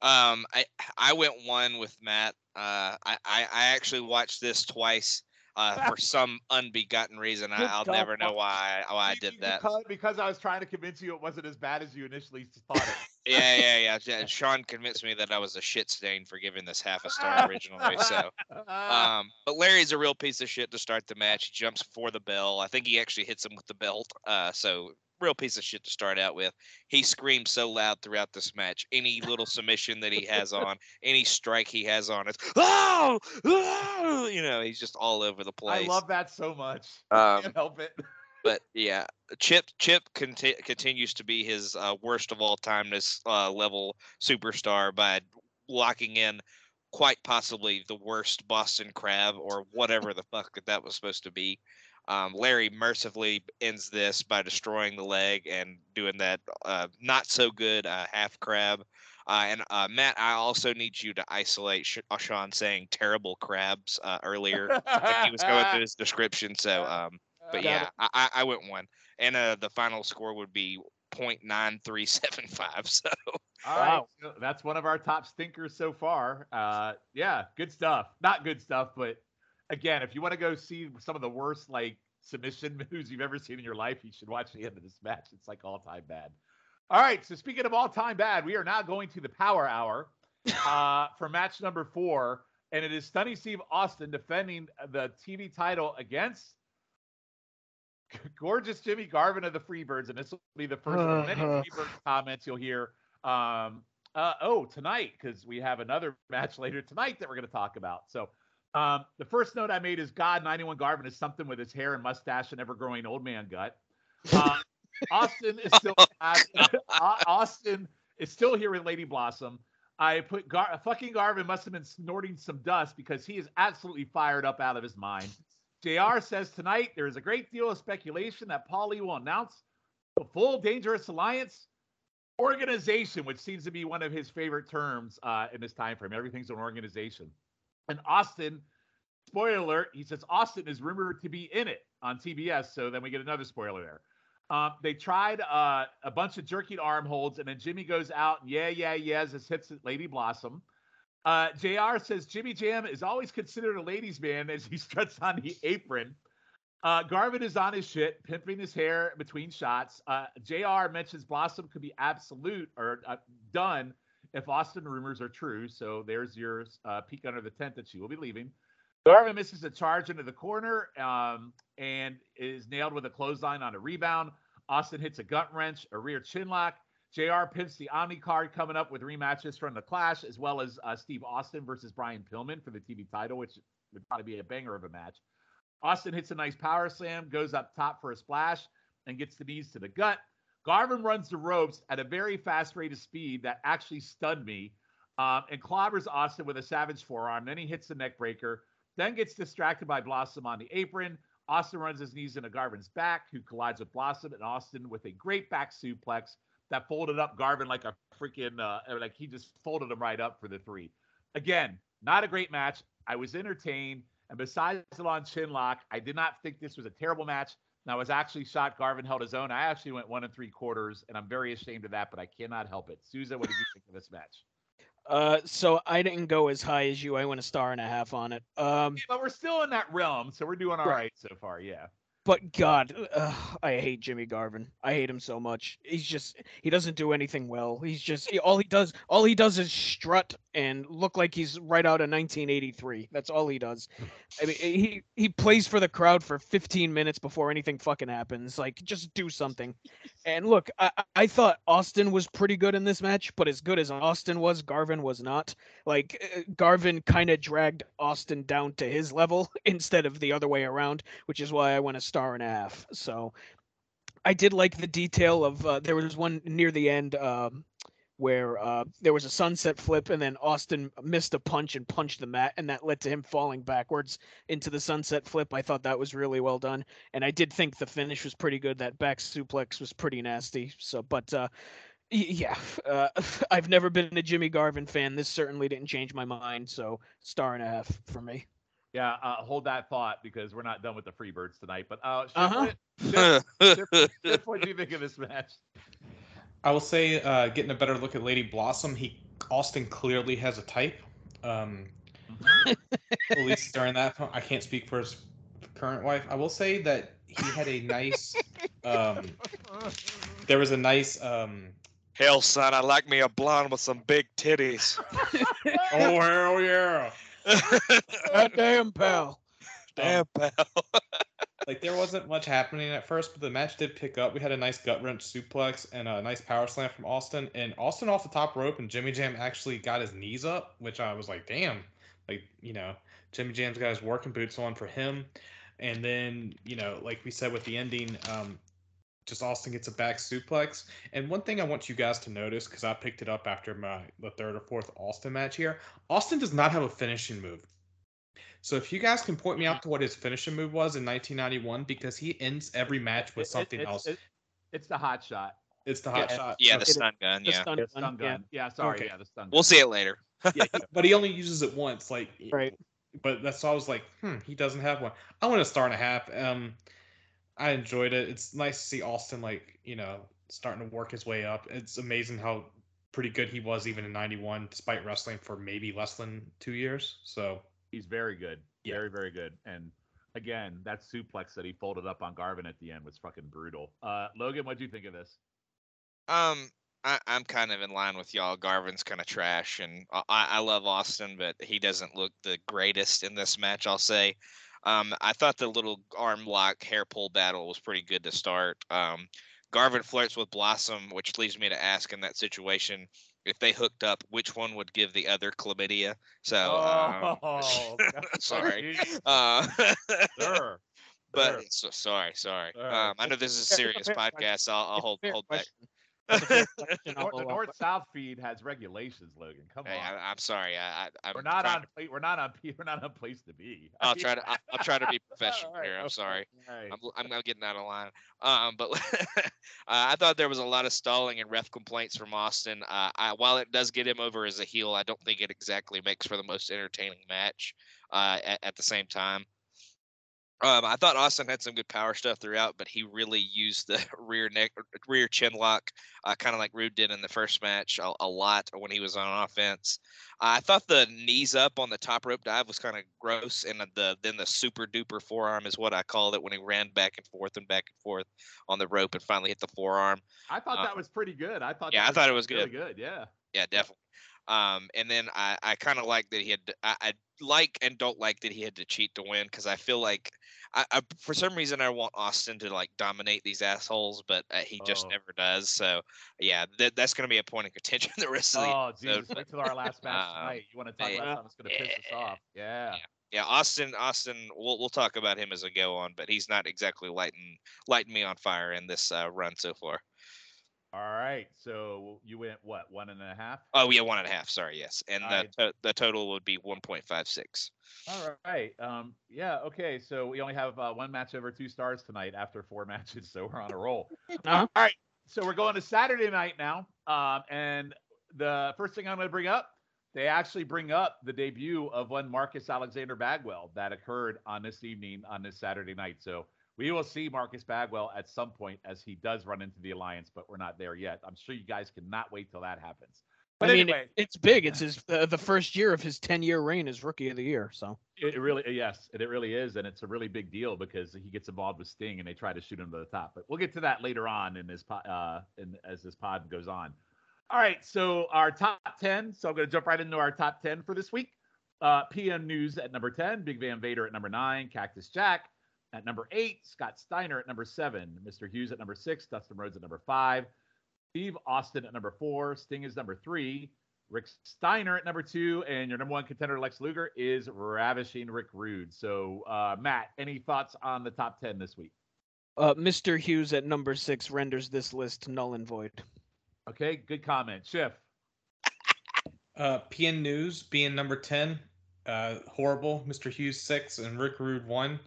Speaker 5: Um, I I went one with Matt. Uh, I I, I actually watched this twice. Uh, for some unbegotten reason, I, I'll never know why why I did that.
Speaker 3: because, because I was trying to convince you it wasn't as bad as you initially thought it.
Speaker 5: Yeah, yeah, yeah. yeah. Sean convinced me that I was a shit stain for giving this half a star originally. So, um, but Larry's a real piece of shit to start the match. He jumps for the bell. I think he actually hits him with the belt. Uh, so real piece of shit to start out with. He screams so loud throughout this match. Any little submission that he has on, any strike he has on, it's oh, oh!" you know, he's just all over the place.
Speaker 3: I love that so much.
Speaker 5: Um,
Speaker 3: Can't help it.
Speaker 5: but yeah, Chip Chip conti- continues to be his uh, worst of all time this uh, level superstar by locking in quite possibly the worst Boston Crab or whatever the fuck that that was supposed to be. Um, Larry mercifully ends this by destroying the leg and doing that uh, not so good uh, half crab. Uh, and uh, Matt, I also need you to isolate Sh- uh, Sean saying terrible crabs uh, earlier when he was going through his description. So, um, but
Speaker 4: Got
Speaker 5: yeah, I, I I went one, and uh, the final score would be 0.9375. So
Speaker 3: All right,
Speaker 4: Wow.
Speaker 3: that's one of our top stinkers so far. Uh, yeah, good stuff. Not good stuff, but again, if you want to go see some of the worst like submission moves you've ever seen in your life, you should watch the end of this match. It's like all time bad. All right, so speaking of all time bad, we are now going to the Power Hour uh, for match number four, and it is Stunning Steve Austin defending the TV title against gorgeous Jimmy Garvin of the Freebirds, and this will be the first of many
Speaker 4: Uh-huh.
Speaker 3: Freebirds comments you'll hear. Um, uh, oh, tonight because we have another match later tonight that we're going to talk about. So, um, the first note I made is God 91 Garvin is something with his hair and mustache and ever growing old man gut. Uh, Austin is still Au- Austin is still here with Lady Blossom. I put Gar- fucking Garvin must have been snorting some dust because he is absolutely fired up out of his mind. JR says tonight there is a great deal of speculation that Paulie will announce the full Dangerous Alliance organization, which seems to be one of his favorite terms uh, in this time frame. Everything's an organization. And Austin, spoiler alert, he says Austin is rumored to be in it on TBS. So then we get another spoiler there. Um, they tried uh, a bunch of jerking arm holds, and then Jimmy goes out and yeah, yeah, yeah, as hits Lady Blossom. Uh, JR says Jimmy Jam is always considered a ladies' man as he struts on the apron. Uh, Garvin is on his shit, pimping his hair between shots. Uh, JR mentions Blossom could be absolute or uh, done if Austin rumors are true. So there's your uh, peek under the tent that she will be leaving. Garvin misses a charge into the corner um, and is nailed with a clothesline on a rebound. Austin hits a gut wrench, a rear chin lock. JR pimps the Omni card coming up with rematches from the Clash, as well as uh, Steve Austin versus Brian Pillman for the TV title, which would probably be a banger of a match. Austin hits a nice power slam, goes up top for a splash, and gets the knees to the gut. Garvin runs the ropes at a very fast rate of speed that actually stunned me um, and clobbers Austin with a savage forearm. Then he hits the neck breaker, then gets distracted by Blossom on the apron. Austin runs his knees into Garvin's back, who collides with Blossom and Austin with a great back suplex that folded up Garvin like a freaking, uh, like he just folded him right up for the three. Again, not a great match. I was entertained. And besides the long chin lock, I did not think this was a terrible match. I was actually shot Garvin held his own. I actually went one and three quarters, and I'm very ashamed of that, but I cannot help it. Souza, what did you think of this match?
Speaker 4: Uh, so I didn't go as high as you. I went a star and a half on it. Um,
Speaker 3: Yeah, but we're still in that realm, so we're doing all
Speaker 4: Right.
Speaker 3: right so far. Yeah.
Speaker 4: but God, uh, I hate Jimmy Garvin. I hate him so much. He's just he doesn't do anything well. He's just he- all he does. All he does is strut and look like he's right out of 1983. That's all he does. I mean, he he plays for the crowd for 15 minutes before anything fucking happens. Like, just do something. And look, I I- thought Austin was pretty good in this match, but as good as Austin was, Garvin was not. Like, uh, Garvin kind of dragged Austin down to his level instead of the other way around, which is why I went a star and a half. So, I did like the detail of uh, there was one near the end. Um, where uh, there was a sunset flip and then Austin missed a punch and punched the mat, and that led to him falling backwards into the sunset flip. I thought that was really well done, and I did think the finish was pretty good. That back suplex was pretty nasty. So, but uh, yeah, uh, I've never been a Jimmy Garvin fan. This certainly didn't change my mind. So, star and a half for me.
Speaker 3: Yeah, uh, hold that thought because we're not done with the Freebirds tonight. But uh, Schiff,
Speaker 4: Uh-huh.
Speaker 3: what do you think of this match?
Speaker 6: I will say, uh, getting a better look at Lady Blossom, he Austin clearly has a type. Um, at least during that, I can't speak for his current wife. I will say that he had a nice. Um, there was a nice. Um,
Speaker 7: Hell, son, I like me a blonde with some big titties.
Speaker 6: oh hell yeah!
Speaker 4: God damn, pal.
Speaker 7: Damn, pal.
Speaker 6: Like there wasn't much happening at first, but the match did pick up. We had a nice gut wrench suplex and a nice power slam from Austin. And Austin off the top rope, and Jimmy Jam actually got his knees up, which I was like, damn. Like you know, Jimmy Jam's got his working boots on for him. And then you know, like we said with the ending, um, just Austin gets a back suplex. And one thing I want you guys to notice, because I picked it up after my the third or fourth Austin match here, Austin does not have a finishing move. So if you guys can point me out to what his finishing move was in 1991, because he ends every match with
Speaker 3: It- it-
Speaker 6: something
Speaker 3: it's,
Speaker 6: else.
Speaker 3: it- it's the hot shot.
Speaker 6: it's the hot
Speaker 4: Yeah.
Speaker 6: shot.
Speaker 5: yeah,
Speaker 6: Okay.
Speaker 5: the stun gun.
Speaker 4: The
Speaker 5: Yeah,
Speaker 4: stun
Speaker 3: The
Speaker 4: gun,
Speaker 3: stun
Speaker 4: yeah.
Speaker 3: gun. Yeah, sorry.
Speaker 6: Okay.
Speaker 3: Yeah, the stun gun.
Speaker 5: we'll see it later.
Speaker 6: yeah, but he only uses it once. Like
Speaker 4: Right.
Speaker 6: But that's why I was like, hmm, he doesn't have one. I want a star and a half. Um, I enjoyed it. It's nice to see Austin like you know starting to work his way up. It's amazing how pretty good he was even in '91, despite wrestling for maybe less than two years. So
Speaker 3: He's very good.
Speaker 6: Yeah.
Speaker 3: Very, very good. And again, that suplex that he folded up on Garvin at the end was fucking brutal. Uh, Logan, what do you think of this?
Speaker 5: Um, I, I'm kind of in line with y'all. Garvin's kind of trash, and I, I love Austin, but he doesn't look the greatest in this match. I'll say. Um, I thought the little arm lock hair pull battle was pretty good to start. Um, Garvin flirts with Blossom, which leads me to ask in that situation if they hooked up, which one would give the other chlamydia. So, um,
Speaker 3: Oh,
Speaker 5: sorry. Uh,
Speaker 3: Sir.
Speaker 5: but
Speaker 3: Sure.
Speaker 5: so, sorry, sorry.
Speaker 3: Sure.
Speaker 5: Um, I know this is a serious podcast. I'll, I'll hold hold back.
Speaker 4: question. That's a fair question, I'll
Speaker 3: Nor- the. North South feed has regulations, Logan. Come
Speaker 5: Hey,
Speaker 3: on.
Speaker 5: I, I'm sorry. I, I, I'm
Speaker 3: we're not on. pla- We're not on. We're not on place to be. I
Speaker 5: I'll try to. I'll, I'll try to be professional
Speaker 3: All right,
Speaker 5: here. I'm
Speaker 3: okay,
Speaker 5: sorry.
Speaker 3: all right.
Speaker 5: I'm, I'm not getting out of line. Um, but uh, I thought there was a lot of stalling and ref complaints from Austin. Uh, I, while it does get him over as a heel, I don't think it exactly makes for the most entertaining match. Uh, at, at the same time, um, I thought Austin had some good power stuff throughout, but he really used the rear neck, rear chin lock, uh, kind of like Rude did in the first match, a, a lot when he was on offense. I thought the knees up on the top rope dive was kind of gross, and the then the super duper forearm is what I called it when he ran back and forth and back and forth on the rope and finally hit the forearm.
Speaker 3: I thought
Speaker 5: uh,
Speaker 3: that was pretty good. I thought.
Speaker 5: yeah,
Speaker 3: that
Speaker 5: I thought it was
Speaker 3: really good. Yeah.
Speaker 5: Yeah, definitely. Um, and then I, I kind of like that he had. I, I like and don't like that he had to cheat to win because I feel like I, I for some reason I want Austin to like dominate these assholes, but uh, he just
Speaker 3: Oh.
Speaker 5: never does. So yeah, that that's gonna be a point of contention the rest of the
Speaker 3: Oh Jesus! Wait till our last match
Speaker 5: Um,
Speaker 3: tonight. You want to talk
Speaker 5: yeah.
Speaker 3: about something that's gonna piss us
Speaker 5: Yeah.
Speaker 3: off? Yeah.
Speaker 5: yeah, Austin, Austin, we'll we'll talk about him as we go on, but he's not exactly lighting lighting me on fire in this uh, run so far.
Speaker 3: All right. So you went what? One and a half.
Speaker 5: Oh, yeah, one and a half. Sorry, yes, and the
Speaker 3: Alright.
Speaker 5: to- the total would be one point five six.
Speaker 3: All right. Um. Yeah. Okay. So we only have uh, one match over two stars tonight after four matches, so we're on a roll.
Speaker 4: Uh-huh.
Speaker 3: All right. So we're going to Saturday night now. Um. And the first thing I'm going to bring up, they actually bring up the debut of one Marcus Alexander Bagwell that occurred on this evening on this Saturday night. So we will see Marcus Bagwell at some point as he does run into the alliance, but we're not there yet. I'm sure you guys cannot wait till that happens. But
Speaker 4: I mean,
Speaker 3: anyway,
Speaker 4: it's big. It's his uh, the first year of his 10 year reign as rookie of the year. So
Speaker 3: It it really, yes, and it really is, and it's a really big deal because he gets involved with Sting, and they try to shoot him to the top. But we'll get to that later on in this, pod, uh, in, as this pod goes on. All right, so our top ten. So I'm going to jump right into our top ten for this week. Uh, PN News at number ten, Big Van Vader at number nine, Cactus Jack at number eight, Scott Steiner at number seven, Mr. Hughes at number six, Dustin Rhodes at number five, Steve Austin at number four, Sting is number three, Rick Steiner at number two, and your number one contender, Lex Luger, is ravishing Rick Rude. So, uh, Matt, any thoughts on the top 10 this week?
Speaker 4: uh, Mr. Hughes at number six renders this list null and void.
Speaker 3: Okay, good comment. Schiff.
Speaker 6: Uh, PN News being number 10, uh, horrible. Mr. Hughes 6 and Rick Rude 1.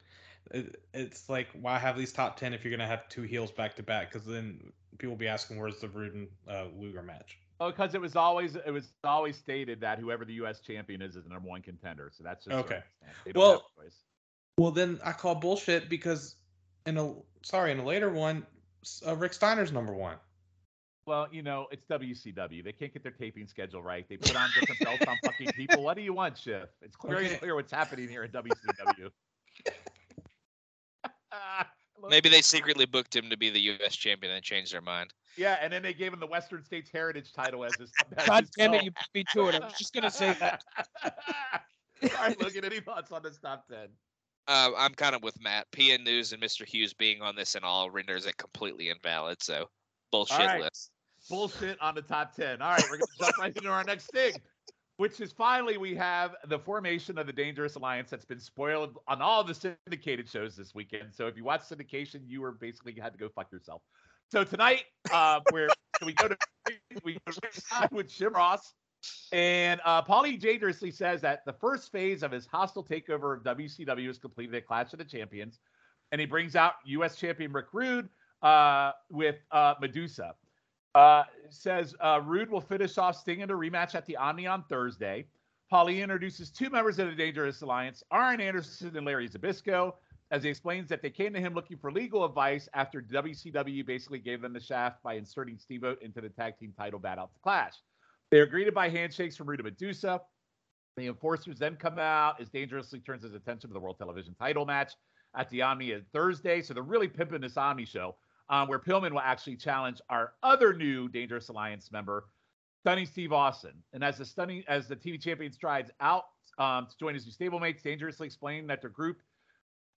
Speaker 6: It, it's like, why have these top 10 if you're going to have two heels back to back? Because then people will be asking, where's the Rude and uh, Luger match?
Speaker 3: Oh, because it was always it was always stated that whoever the U.S. champion is is the number one contender. So that's just
Speaker 6: Okay.
Speaker 3: circumstance. They don't
Speaker 6: Well-
Speaker 3: have a choice.
Speaker 6: Well, then I call bullshit because in a sorry in a later one, uh, Rick Steiner's number one.
Speaker 3: Well, you know, it's WCW. They can't get their taping schedule right. They put on different belts on fucking people. What do you want, Schiff? It's very
Speaker 6: Okay.
Speaker 3: clear what's happening here at WCW.
Speaker 5: Maybe they secretly booked him to be the U.S. champion and changed their mind.
Speaker 3: Yeah, and then they gave him the Western States Heritage title as his. as
Speaker 4: God
Speaker 3: his
Speaker 4: damn it, you beat me to it. I was just gonna say that.
Speaker 3: All right, look at any thoughts on this top ten.
Speaker 5: Uh, I'm kind of with Matt. PN News and Mr. Hughes being on this and all renders it completely invalid. So bullshit
Speaker 3: right.
Speaker 5: list.
Speaker 3: Bullshit on the top ten. All right, we're gonna jump right into our next thing, which is finally we have the formation of the Dangerous Alliance that's been spoiled on all the syndicated shows this weekend. So if you watch syndication, you were basically had to go fuck yourself. So tonight, uh, we're we go to we to with Jim Ross. And uh, Paulie dangerously says that the first phase of his hostile takeover of WCW is completed at Clash of the Champions, and he brings out U.S. champion Rick Rude uh, with uh, Medusa. Uh, says uh, Rude will finish off Sting in a rematch at the Omni on Thursday. Paulie introduces two members of the Dangerous Alliance, Arn Anderson and Larry Zbyszko, as he explains that they came to him looking for legal advice after WCW basically gave them the shaft by inserting Steamboat into the tag team title battle at the Clash. They are greeted by handshakes from Rude and Medusa. The enforcers then come out as dangerously turns his attention to the World Television title match at the Omni on Thursday. So they're really pimping this Omni show, um, where Pillman will actually challenge our other new Dangerous Alliance member, Stunning Steve Austin. And as the stunning as the TV champion strides out um, to join his new stablemates, dangerously explaining that their group.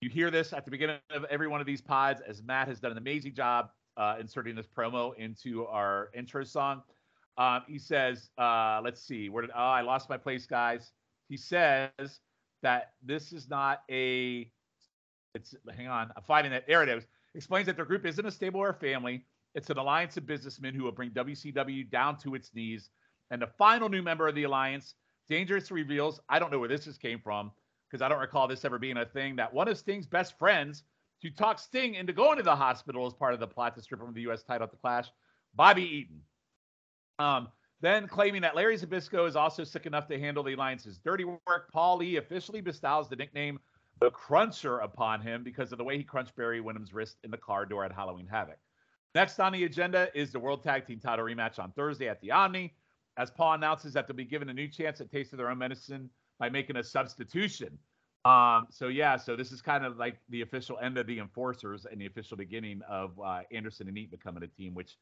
Speaker 3: You hear this at the beginning of every one of these pods, as Matt has done an amazing job uh, inserting this promo into our intro song. Um, he says, uh, let's see, where did oh I lost my place, guys. He says that this is not a it's hang on, I'm finding it. There it is. Explains that their group isn't a stable or a family. It's an alliance of businessmen who will bring WCW down to its knees. And the final new member of the alliance, Dangerous reveals, I don't know where this just came from because I don't recall this ever being a thing, that one of Sting's best friends to talk Sting into going to the hospital as part of the plot to strip him of the U.S. title at the Clash, Bobby Eaton. Um, then claiming that Larry Zbyszko is also sick enough to handle the alliance's dirty work, Paulie officially bestows the nickname the Cruncher upon him because of the way he crunched Barry Windham's wrist in the car door at Halloween Havoc. Next on the agenda is the World Tag Team title rematch on Thursday at the Omni, as Paul announces that they'll be given a new chance at Taste of their own medicine by making a substitution. Um, so yeah, so this is kind of like the official end of the Enforcers and the official beginning of uh, Anderson and Eaton becoming a team, which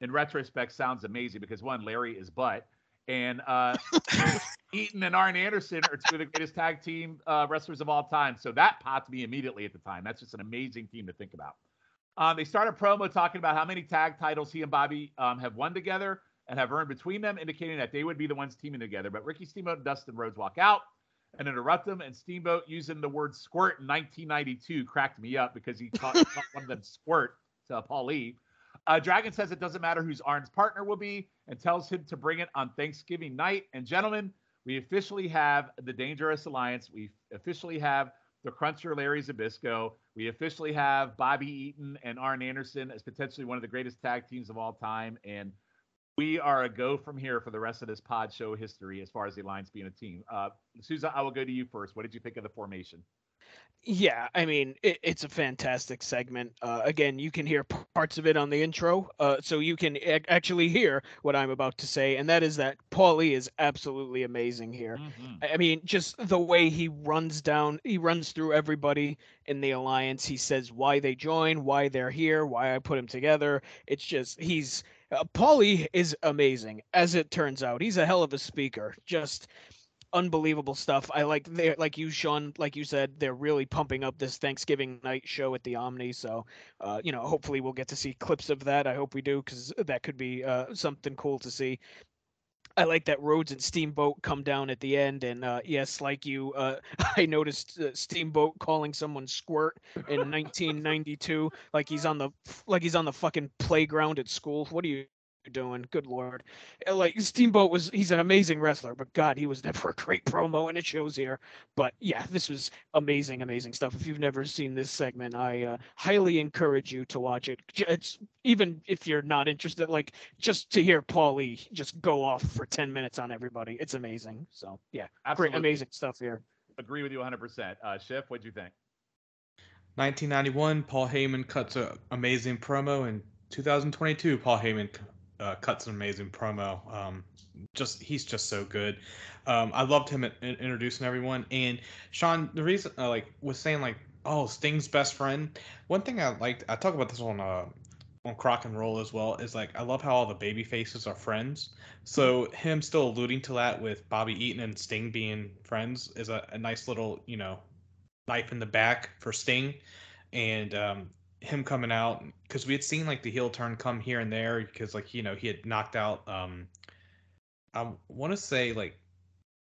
Speaker 3: in retrospect sounds amazing because one, Larry is butt, and uh, Eaton and Arn Anderson are two of the greatest tag team uh, wrestlers of all time. So that popped me immediately at the time. That's just an amazing team to think about. Um, they started promo talking about how many tag titles he and Bobby um, have won together and have earned between them, indicating that they would be the ones teaming together. But Ricky Steamboat and Dustin Rhodes walk out and interrupt them. And Steamboat using the word squirt in 1992 cracked me up because he caught, caught one of them squirt to Paulie. Uh, Dragon says it doesn't matter whose Arn's partner will be and tells him to bring it on Thanksgiving night. And gentlemen, we officially have the Dangerous Alliance. We officially have the Cruncher Larry Zbyszko. We officially have Bobby Eaton and Arn Anderson as potentially one of the greatest tag teams of all time. And we are a go from here for the rest of this pod show history as far as the Alliance being a team. Uh, Souza, I will go to you first. What did you think of the formation?
Speaker 4: Yeah, I mean, it, it's a fantastic segment. Uh, again, you can hear p- parts of it on the intro, uh, so you can ac- actually hear what I'm about to say, and that is that Paulie is absolutely amazing here.
Speaker 3: Mhm.
Speaker 4: I I mean, just the way he runs down, he runs through everybody in the alliance. He says why they join, why they're here, why I put them together. It's just he's uh, Paulie is amazing. As it turns out, he's a hell of a speaker. Just unbelievable stuff. I like they like you, Sean, like you said, they're really pumping up this Thanksgiving night show at the Omni. So, uh, you know, hopefully we'll get to see clips of that. I hope we do because that could be uh, something cool to see. I like that Rhodes and Steamboat come down at the end, and uh, yes, like you, uh, I noticed uh, Steamboat calling someone squirt in 1992, like he's on the like he's on the fucking playground at school. What are you doing? Good lord! Like Steamboat was, he's an amazing wrestler, but God, he was never a great promo, and it shows here. But yeah, this was amazing, amazing stuff. If you've never seen this segment, I uh, highly encourage you to watch it. It's even if you're not interested, like just to hear Paulie just go off for 10 minutes on everybody, it's amazing. So yeah, great, amazing stuff here.
Speaker 3: Agree with you 100%. Uh, Schiff, what'd you think?
Speaker 6: 1991, Paul Heyman cuts an amazing promo. In 2022, Paul Heyman uh, cuts an amazing promo. Um, just he's just so good. Um, I loved him in, in- introducing everyone. And Sean, the reason uh, like was saying like, oh, Sting's best friend. One thing I liked, I talk about this on uh, on Crock and Roll as well, is like I love how all the baby faces are friends. So him still alluding to that with Bobby Eaton and Sting being friends is a, a nice little you know knife in the back for Sting, and um, him coming out because we had seen like the heel turn come here and there because like you know he had knocked out um, I want to say like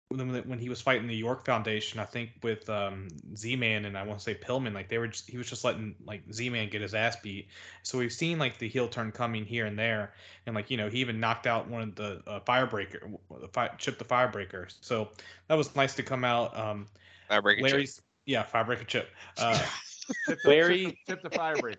Speaker 6: when when he was fighting the York Foundation, I think with um, Z-Man and I want to say Pillman, like they were just, he was just letting like Z-Man get his ass beat. So we've seen like the heel turn coming here and there, and like you know he even knocked out one of the uh, firebreaker, the fi- chip the firebreaker. So that was nice to come out. Um,
Speaker 5: I break it.
Speaker 6: Larry's yeah firebreaker chip. Uh,
Speaker 3: Tip the,
Speaker 6: Larry-
Speaker 3: tip, tip the firebreaker.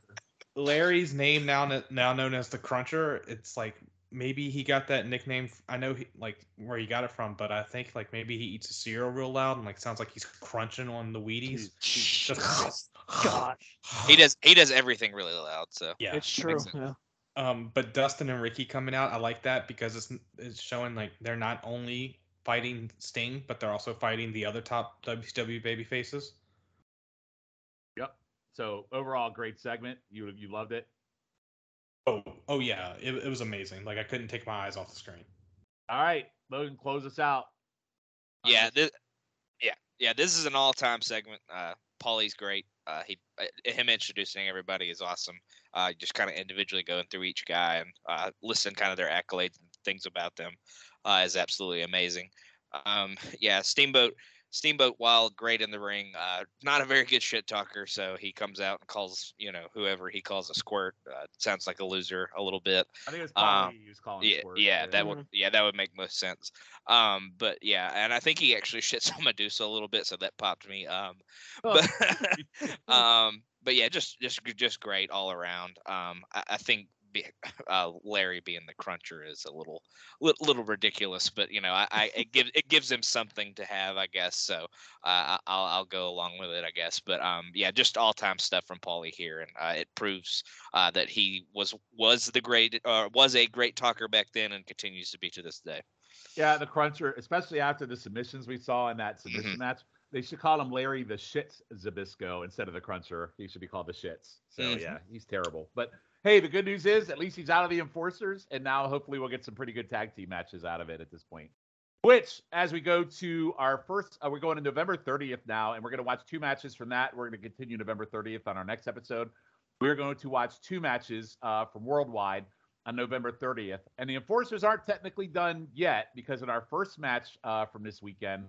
Speaker 6: Larry's name now now known as the Cruncher. It's like maybe he got that nickname. I know he like where he got it from, but I think like maybe he eats a cereal real loud and like sounds like he's crunching on the Wheaties. Just-
Speaker 4: God,
Speaker 5: he does he does everything really loud. So
Speaker 6: Yeah,
Speaker 4: it's true. Yeah.
Speaker 6: Um, but Dustin and Ricky coming out, I like that because it's it's showing like they're not only fighting Sting, but they're also fighting the other top WCW baby faces.
Speaker 3: Yep. So overall, great segment. You you loved it.
Speaker 6: Oh, oh yeah, it, it was amazing. Like I couldn't take my eyes off the screen.
Speaker 3: All right, Logan, close us out.
Speaker 5: yeah,
Speaker 3: this-
Speaker 5: this, yeah, yeah. This is an all-time segment. Uh, Paulie's great. Uh, he uh, him introducing everybody is awesome. Uh, just kind of individually going through each guy and uh, listen kind of their accolades and things about them uh, is absolutely amazing. Um, yeah, Steamboat Steamboat, while great in the ring, uh, not a very good shit talker. So he comes out and calls, you know, whoever he calls a squirt. Uh, sounds like a loser a little bit.
Speaker 3: I think it was
Speaker 5: Um,
Speaker 3: probably he was calling
Speaker 5: Yeah,
Speaker 3: Squirt,
Speaker 5: yeah, that would yeah that would make most sense. Um, but yeah, and I think he actually shits on Medusa a little bit, so that popped me. Um,
Speaker 3: Oh.
Speaker 5: but um, but yeah, just just just great all around. Um, I, I think be, uh, Larry being the cruncher is a little little, little ridiculous, but you know, I, I it gives it gives him something to have, I guess. So uh, I'll I'll go along with it, I guess. But um, yeah, just all time stuff from Paulie here, and uh, it proves uh, that he was was the great uh, was a great talker back then and continues to be to this day.
Speaker 3: Yeah, the cruncher, especially after the submissions we saw in that submission
Speaker 5: Mm-hmm.
Speaker 3: match. They should call him Larry the Shits Zbyszko instead of the cruncher. He should be called the Shits. So
Speaker 5: Mhm.
Speaker 3: yeah, he's terrible. But hey, the good news is at least he's out of the enforcers, and now hopefully we'll get some pretty good tag team matches out of it at this point. Which, as we go to our first, uh, we're going to November 30th now, and we're going to watch two matches from that. We're going to continue November 30th on our next episode. We're going to watch two matches uh, from Worldwide on November 30th. And the enforcers aren't technically done yet because in our first match uh, from this weekend,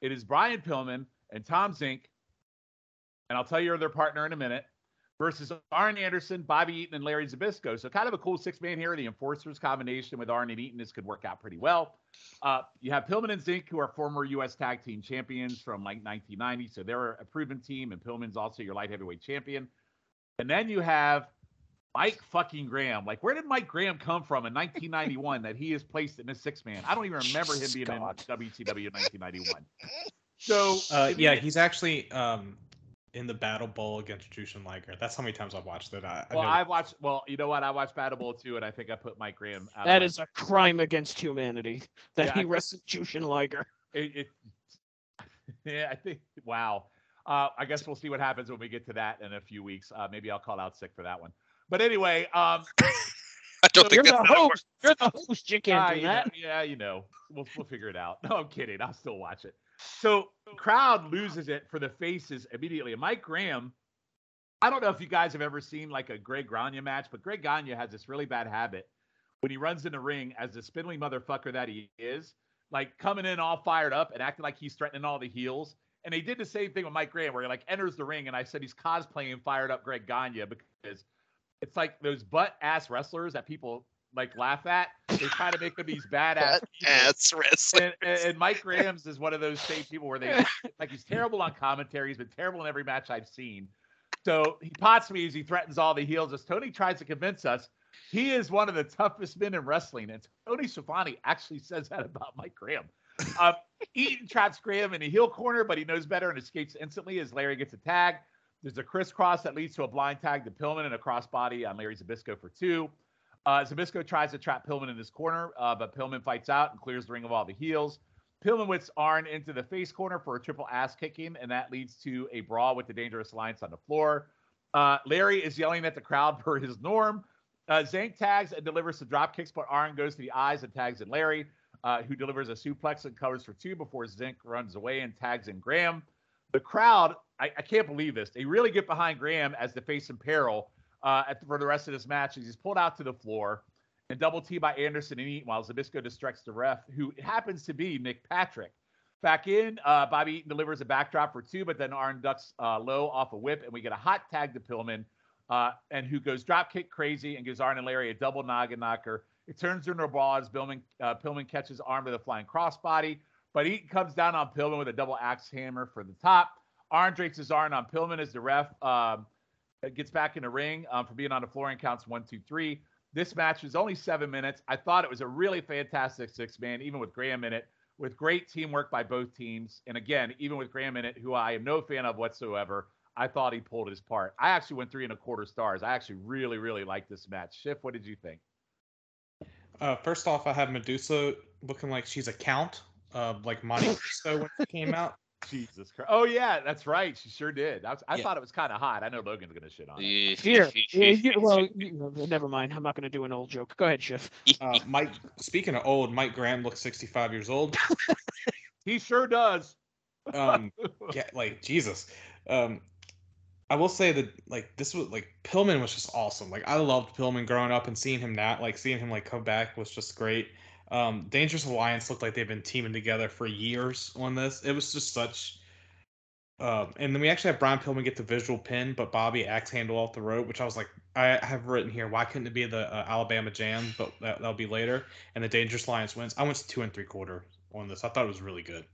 Speaker 3: it is Brian Pillman and Tom Zink, and I'll tell you their partner in a minute, versus Arn Anderson, Bobby Eaton, and Larry Zbyszko. So kind of a cool six man here. The enforcers combination with Arn and Eaton, this could work out pretty well. Uh, you have Pillman and Zenk, who are former U.S. Tag Team Champions from like 1990, so they're a proven team, and Pillman's also your light heavyweight champion. And then you have Mike fucking Graham. Like, where did Mike Graham come from in 1991 that he is placed in this six man? I don't even remember him being
Speaker 6: God.
Speaker 3: in WCW in 1991. So,
Speaker 6: Uh, yeah, he's actually um in the Battle Bowl against Jushin Liger. That's how many times I've watched it. I, I
Speaker 3: well,
Speaker 6: know-
Speaker 3: I watched. Well, you know what? I watched Battle Bowl too, and I think I put Mike Graham. Out
Speaker 4: That
Speaker 3: of
Speaker 4: is a crime against humanity that
Speaker 3: Yeah,
Speaker 4: he
Speaker 3: I-
Speaker 4: wrestled Jushin Liger.
Speaker 3: It, it, yeah, I think. Wow. Uh, I guess we'll see what happens when we get to that in a few weeks. Uh, maybe I'll call out sick for that one. But anyway, um,
Speaker 5: I don't
Speaker 4: You're
Speaker 5: think
Speaker 4: the
Speaker 5: that's how it
Speaker 4: host. You're the host. You can't
Speaker 3: Ah,
Speaker 4: do
Speaker 3: you know-
Speaker 4: that.
Speaker 3: yeah, you know, we'll we'll figure it out. No, I'm kidding. I'll still watch it. So crowd loses it for the faces immediately. Mike Graham, I don't know if you guys have ever seen like a Greg Gagne match, but Greg Gagne has this really bad habit when he runs in the ring as the spindly motherfucker that he is, like coming in all fired up and acting like he's threatening all the heels. And they did the same thing with Mike Graham, where he like enters the ring, and I said he's cosplaying fired up Greg Gagne because it's like those butt ass wrestlers that people like laugh at. They try to make them these badass.
Speaker 5: Ass wrestling.
Speaker 3: And, and, and Mike Graham's is one of those same people where they like he's terrible on commentary. He's been terrible in every match I've seen. So he pots me as he threatens all the heels. As Tony tries to convince us, he is one of the toughest men in wrestling. And Tony Schiavone actually says that about Mike Graham. Um, Eaton traps Graham in a heel corner, but he knows better and escapes instantly as Larry gets a tag. There's a crisscross that leads to a blind tag to Pillman and a crossbody on Larry Zbyszko for two. Uh, Zbyszko tries to trap Pillman in his corner, uh, but Pillman fights out and clears the ring of all the heels. Pillman whips Arn into the face corner for a triple ass kicking, and that leads to a brawl with the Dangerous Alliance on the floor. Uh, Larry is yelling at the crowd for his norm. Uh, Zenk tags and delivers some drop kicks, but Arn goes to the eyes and tags in Larry, uh, who delivers a suplex and covers for two before Zenk runs away and tags in Graham. The crowd, I, I can't believe this. They really get behind Graham as the face in peril uh, for the rest of this match. He's pulled out to the floor and double T by Anderson and Eaton while Zbyszko distracts the ref, who happens to be Nick Patrick. Back in, uh, Bobby Eaton delivers a backdrop for two, but then Arn ducks uh, low off a whip, and we get a hot tag to Pillman, uh, and who goes drop kick crazy and gives Arn and Larry a double noggin knocker. It turns into a brawl as Pillman, uh, Pillman catches Arn with a flying crossbody, but Eaton comes down on Pillman with a double axe hammer for the top. Arn drapes his Arn on Pillman as the ref um, gets back in the ring um, for being on the floor and counts one, two, three. This match was only seven minutes. I thought it was a really fantastic six man, even with Graham in it, with great teamwork by both teams. And again, even with Graham in it, who I am no fan of whatsoever, I thought he pulled his part. I actually went three and a quarter stars. I actually really, really liked this match. Schiff, what did you think?
Speaker 6: Uh, first off, I have Medusa looking like she's a count, uh, like Monte Cristo when she came out.
Speaker 3: Jesus Christ. Oh, yeah, that's right. She sure did. I, was, I
Speaker 6: Yeah.
Speaker 3: thought it was kind of hot. I know Logan's going to shit on it.
Speaker 4: Here. Yeah, you- well, you- never mind. I'm not going to do an old joke. Go ahead, Schiff.
Speaker 6: Uh, Mike, speaking of old, Mike Graham looks 65 years old.
Speaker 3: He sure does.
Speaker 6: Um, yeah, like Jesus. Um, I will say that like this was like Pillman was just awesome. Like I loved Pillman growing up and seeing him now, like seeing him like come back was just great. Um, Dangerous Alliance looked like they've been teaming together for years on this. It was just such. Um, and then we actually have Brian Pillman get the visual pin, but Bobby axe handle off the rope, which I was like, I have written here. Why couldn't it be the uh, Alabama Jam? But that, that'll be later. And the Dangerous Alliance wins. I went to two and three quarter on this. I thought it was really good.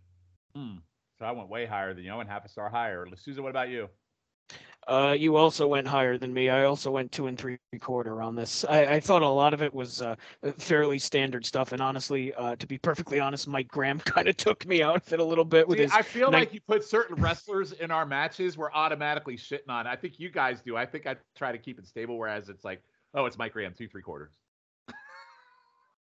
Speaker 3: Hmm. So I went way higher than you. I went half a star higher. Souza, what about you?
Speaker 4: Uh, you also went higher than me. I also went two and three quarter on this. I, I thought a lot of it was uh, fairly standard stuff, and honestly, uh, to be perfectly honest, Mike Graham kind of took me out of it a little bit with
Speaker 3: See,
Speaker 4: his.
Speaker 3: I feel
Speaker 4: night-
Speaker 3: like you put certain wrestlers in our matches, we're automatically shitting on. I think you guys do. I think I try to keep it stable, whereas it's like, oh, it's Mike Graham, two three quarters.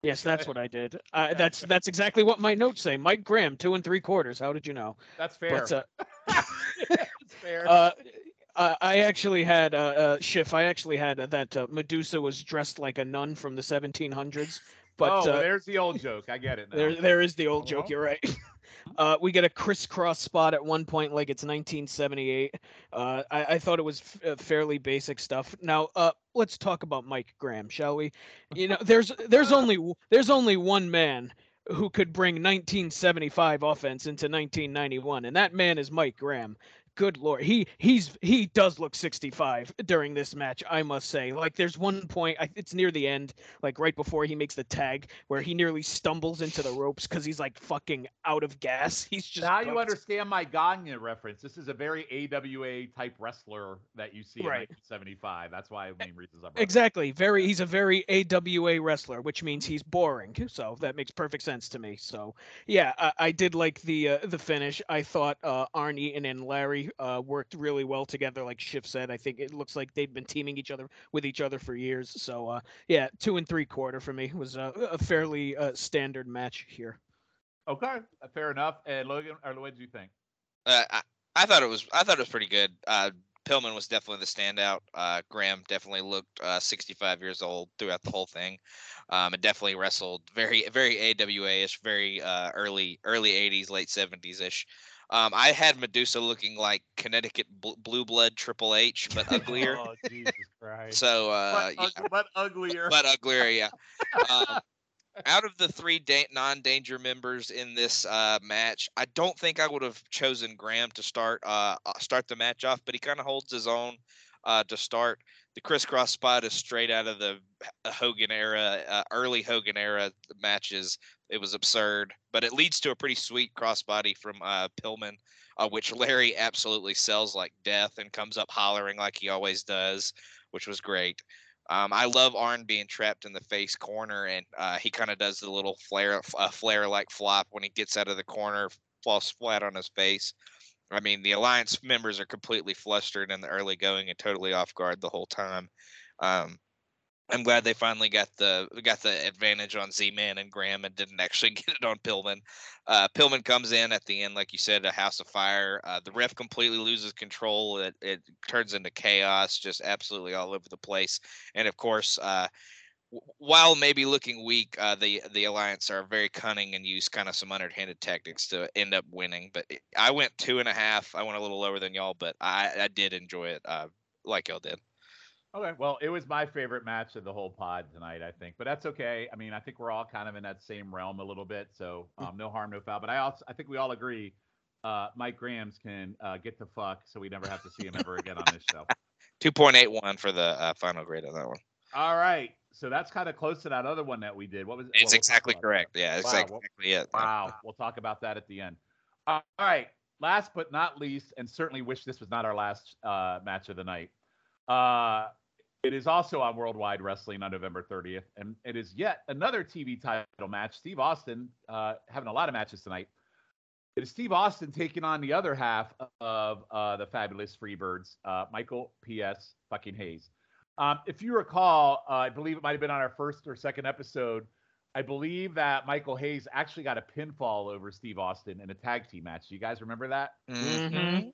Speaker 4: Yes, that's what I did. Uh, that's that's exactly what my notes say. Mike Graham, two and three quarters. How did you know?
Speaker 3: That's fair.
Speaker 4: But uh,
Speaker 3: That's fair.
Speaker 4: uh, uh, I actually had uh, uh, Schiff. I actually had uh, that uh, Medusa was dressed like a nun from the 1700s. But
Speaker 3: oh,
Speaker 4: uh,
Speaker 3: well, there's the old joke. I get it now.
Speaker 4: There, there is the old joke.
Speaker 3: Uh-huh.
Speaker 4: You're right. Uh, we get a crisscross spot at one point, like it's 1978. Uh, I, I thought it was f- fairly basic stuff. Now, uh, let's talk about Mike Graham, shall we? You know, there's there's only there's only one man who could bring 1975 offense into 1991, and that man is Mike Graham. Good lord, he he's he does look 65 during this match. I must say, like there's one point, it's near the end, like right before he makes the tag, where he nearly stumbles into the ropes because he's like fucking out of gas. He's just
Speaker 3: now you understand my Gagne reference. This is a very AWA type wrestler that you see
Speaker 4: Right.
Speaker 3: in 1975. That's why main reasons I brought it up.
Speaker 4: Exactly. Very. He's a very AWA wrestler, which means he's boring. So that makes perfect sense to me. So yeah, I, I did like the uh, the finish. I thought uh, Arn Eaton and Larry uh, worked really well together. Like Schiff said, I think it looks like they've been teaming each other with each other for years. So uh, yeah, two and three quarter for me was a, a fairly uh, standard match here.
Speaker 3: Okay, fair enough. And Logan, or what did you think?
Speaker 5: Uh, I, I thought it was I thought it was pretty good. Uh, Pillman was definitely the standout. Uh, Graham definitely looked uh, 65 years old throughout the whole thing. Um, and definitely wrestled very very AWA-ish, very uh, early early 80s, late 70s ish. Um, I had Medusa looking like Connecticut bl- blue blood Triple H, but uglier.
Speaker 3: Oh Jesus Christ!
Speaker 5: so uh,
Speaker 3: but,
Speaker 5: yeah,
Speaker 3: but uglier.
Speaker 5: but uglier, yeah. Um, out of the three da- non-danger members in this uh, match, I don't think I would have chosen Graham to start uh, uh, start the match off, but he kind of holds his own uh, to start. The crisscross spot is straight out of the Hogan era, uh, early Hogan era matches. It was absurd, but it leads to a pretty sweet crossbody from uh, Pillman, uh, which Larry absolutely sells like death and comes up hollering like he always does, which was great. Um, I love Arn being trapped in the face corner, and uh, he kind of does the little Flair, uh, Flair like flop when he gets out of the corner, falls flat on his face. I mean, the alliance members are completely flustered in the early going and totally off guard the whole time. Um, I'm glad they finally got the got the advantage on Z-Man and Graham and didn't actually get it on Pillman. Uh, Pillman comes in at the end, like you said, a house of fire. Uh, the ref completely loses control. It, it turns into chaos, just absolutely all over the place. And of course, uh, while maybe looking weak, uh, the the alliance are very cunning and use kind of some underhanded tactics to end up winning. But it- I went two and a half. I went a little lower than y'all, but I, I did enjoy it, uh, like y'all did.
Speaker 3: Okay, well, it was my favorite match of the whole pod tonight, I think, but that's okay. I mean, I think we're all kind of in that same realm a little bit, so um, no harm, no foul. But I also, I think we all agree, uh, Mike Grahams can uh, get the fuck, so we never have to see him ever again on this show.
Speaker 5: Two point eight one for the uh, final grade on that one.
Speaker 3: All right, so that's kind of close to that other one that we did. What was it?
Speaker 5: It's
Speaker 3: Well, we'll
Speaker 5: exactly
Speaker 3: that.
Speaker 5: correct. Yeah, it's
Speaker 3: Wow, well-
Speaker 5: exactly it. Yeah.
Speaker 3: Wow, we'll talk about that at the end. All right, last but not least, and certainly wish this was not our last uh, match of the night. Uh, it is also on Worldwide Wrestling on November 30th, and it is yet another TV title match. Steve Austin uh, having a lot of matches tonight. It is Steve Austin taking on the other half of uh, the fabulous Freebirds, uh, Michael P.S. fucking Hayes. Um, if you recall, uh, I believe it might have been on our first or second episode. I believe that Michael Hayes actually got a pinfall over Steve Austin in a tag team match. Do you guys remember that?
Speaker 5: Mhm.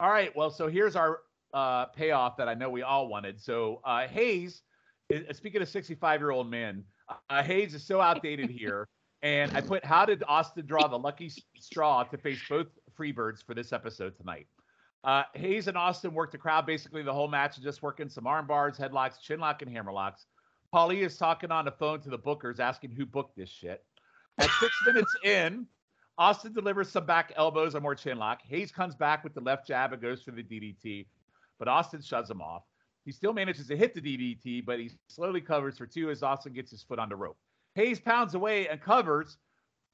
Speaker 3: All right. Well, so here's our uh, payoff that I know we all wanted. So uh, Hayes, is, speaking of 65 year old men, uh, Hayes is so outdated here. And I put, how did Austin draw the lucky straw to face both Freebirds for this episode tonight? Uh, Hayes and Austin worked the crowd basically the whole match, just working some arm bars, headlocks, chinlock, and hammerlocks. Paulie is talking on the phone to the bookers, asking who booked this shit. At six minutes in, Austin delivers some back elbows and more chinlock. Hayes comes back with the left jab and goes for the DDT, but Austin shoves him off. He still manages to hit the DDT, but he slowly covers for two as Austin gets his foot on the rope. Hayes pounds away and covers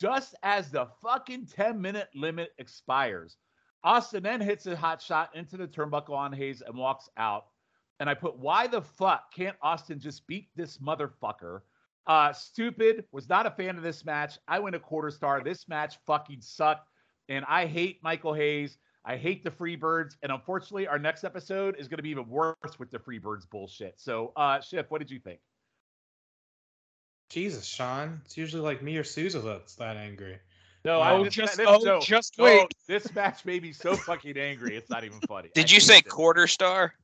Speaker 3: just as the fucking 10 minute limit expires. Austin then hits a hot shot into the turnbuckle on Hayes and walks out. And I put, why the fuck can't Austin just beat this motherfucker? Uh, stupid. Was not a fan of this match. I went a quarter star. This match fucking sucked. And I hate Michael Hayes. I hate the Freebirds. And unfortunately, our next episode is going to be even worse with the Freebirds bullshit. So, uh, Schiff, what did you think?
Speaker 6: Jesus, Sean. It's usually like me or Souza that's that angry.
Speaker 3: No,
Speaker 4: Oh,
Speaker 3: this-
Speaker 4: just-
Speaker 3: this-
Speaker 4: oh,
Speaker 3: no,
Speaker 4: just
Speaker 3: no,
Speaker 4: wait.
Speaker 3: This match made me so fucking angry. It's not even funny. I
Speaker 5: Did you say
Speaker 3: hated it.
Speaker 5: quarter star?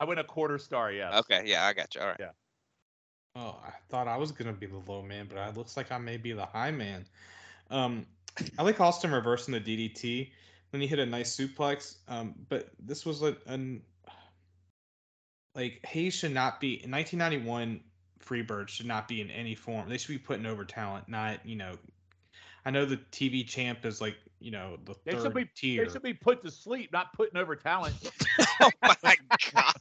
Speaker 3: I went a quarter star. Yes.
Speaker 5: Okay, yeah, I got you. All right. Yeah.
Speaker 6: Oh, I thought I was gonna be the low man, but it looks like I may be the high man. Um, I like Austin reversing the DDT. Then he hit a nice suplex. Um, but this was a, an like Hayes should not be in 1991. Freebird should not be in any form. They should be putting over talent, not you know. I know the TV champ is like you know the
Speaker 3: They
Speaker 6: third
Speaker 3: should be
Speaker 6: tier.
Speaker 3: they should be put to sleep, not putting over talent.
Speaker 5: oh my god.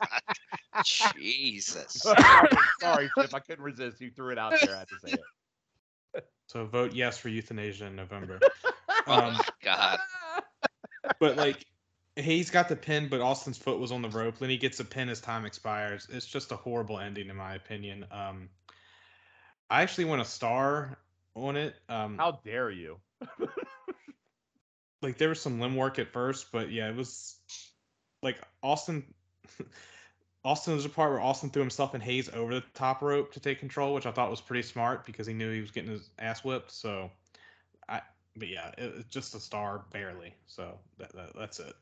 Speaker 5: Jesus.
Speaker 3: sorry, sorry, Chip. I couldn't resist. You threw it out there. I had to say it.
Speaker 6: so vote yes for euthanasia in November.
Speaker 5: Oh
Speaker 6: Um,
Speaker 5: my god.
Speaker 6: but like he's got the pin, but Austin's foot was on the rope. Then he gets a pin as time expires. It's just a horrible ending, in my opinion. Um, I actually want a star on it. Um,
Speaker 3: How dare you?
Speaker 6: like there was some limb work at first, but yeah, it was like Austin. Austin was a part where Austin threw himself and Hayes over the top rope to take control, which I thought was pretty smart because he knew he was getting his ass whipped. So, I but yeah, it, it's just a star barely. So that, that that's it.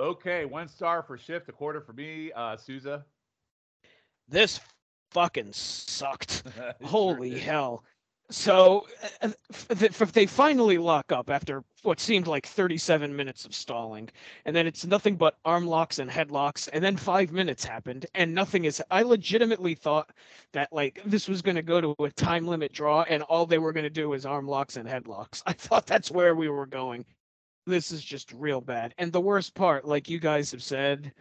Speaker 3: Okay, one star for Schiff, a quarter for me. Uh, Souza.
Speaker 4: This fucking sucked.
Speaker 3: It sure
Speaker 4: Holy
Speaker 3: did.
Speaker 4: hell. So uh, th- they finally lock up after what seemed like 37 minutes of stalling. And then it's nothing but arm locks and headlocks. And then five minutes happened and nothing is. I legitimately thought that like this was going to go to a time limit draw and all they were going to do was arm locks and headlocks. I thought that's where we were going. This is just real bad. And the worst part, like you guys have said,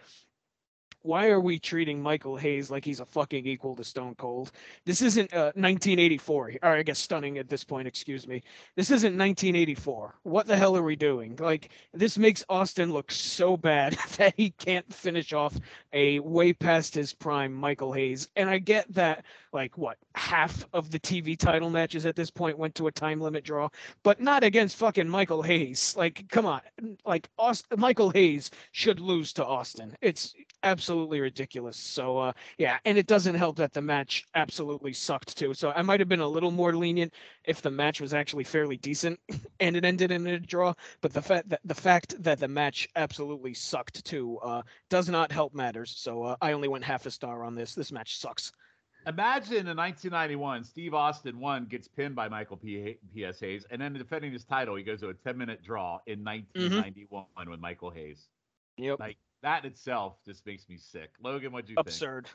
Speaker 4: why are we treating Michael Hayes like he's a fucking equal to Stone Cold? This isn't uh, 1984, or I guess stunning at this point, excuse me. This isn't 1984. What the hell are we doing? Like, this makes Austin look so bad that he can't finish off a way past his prime Michael Hayes. And I get that, like, what, half of the TV title matches at this point went to a time limit draw, but not against fucking Michael Hayes. Like, come on. Like, Austin, Michael Hayes should lose to Austin. It's absolutely ridiculous. So uh yeah, and it doesn't help that the match absolutely sucked too. So I might have been a little more lenient if the match was actually fairly decent and it ended in a draw, but the fact that the fact that the match absolutely sucked too uh does not help matters. So uh, I only went half a star on this. This match sucks.
Speaker 3: Imagine in 1991, Steve Austin one gets pinned by Michael P. P.S. Hayes, and then defending his title, he goes to a 10 minute draw in mm-hmm. 1991 with Michael Hayes.
Speaker 4: Yep.
Speaker 3: Like that itself just makes me sick. Logan, what'd you think?
Speaker 4: Absurd.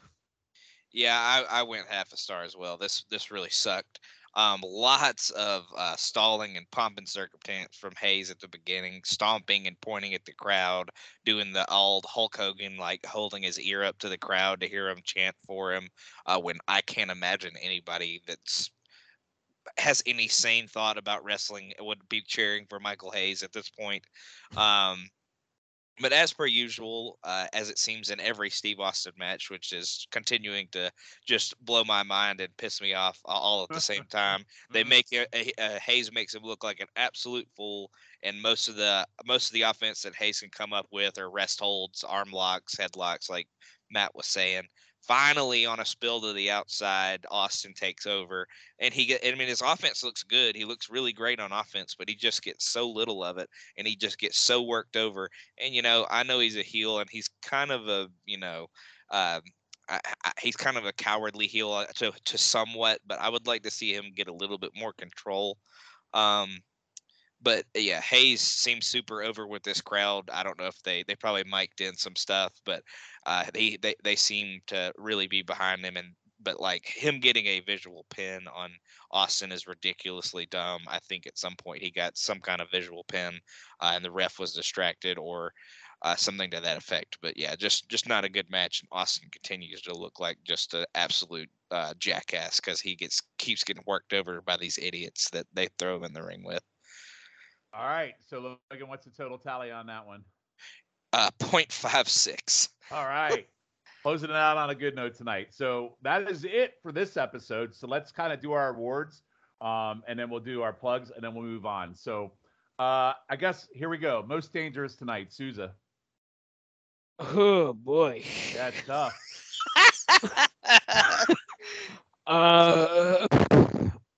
Speaker 5: Yeah, I, I went half a star as well. This this really sucked. Um, lots of uh, stalling and pomp and circumstance from Hayes at the beginning, stomping and pointing at the crowd, doing the old Hulk Hogan like holding his ear up to the crowd to hear him chant for him. Uh, when I can't imagine anybody that's has any sane thought about wrestling would be cheering for Michael Hayes at this point. Um, but as per usual, uh, as it seems in every Steve Austin match, which is continuing to just blow my mind and piss me off all at the same time, they
Speaker 3: Mhm.
Speaker 5: make it, uh, uh, Hayes makes him look like an absolute fool, and most of the most of the offense that Hayes can come up with are rest holds, arm locks, headlocks, like Matt was saying. Finally, on a spill to the outside, Austin takes over, and he get. I mean, his offense looks good. He looks really great on offense, but he just gets so little of it, and he just gets so worked over. And you know, I know he's a heel, and he's kind of a you know. Um, I, I, he's kind of a cowardly heel uh, to to somewhat, but I would like to see him get a little bit more control. Um, but uh, yeah, Hayes seems super over with this crowd. I don't know if they they probably mic'd in some stuff, but uh, they they they seem to really be behind him, and but like him getting a visual pin on Austin is ridiculously dumb. I think at some point he got some kind of visual pin, uh, and the ref was distracted or uh, something to that effect. But yeah, just just not a good match. And Austin continues to look like just an absolute uh, jackass because he gets keeps getting worked over by these idiots that they throw him in the ring with.
Speaker 3: All right. So Logan, what's the total tally on that one?
Speaker 5: Uh, 0.56.
Speaker 3: All right. Closing it out on a good note tonight. So that is it for this episode. So let's kind of do our awards, um, and then we'll do our plugs, and then we'll move on. So uh, I guess here we go. Most dangerous tonight, Souza.
Speaker 4: Oh boy.
Speaker 3: That's tough.
Speaker 4: Uh,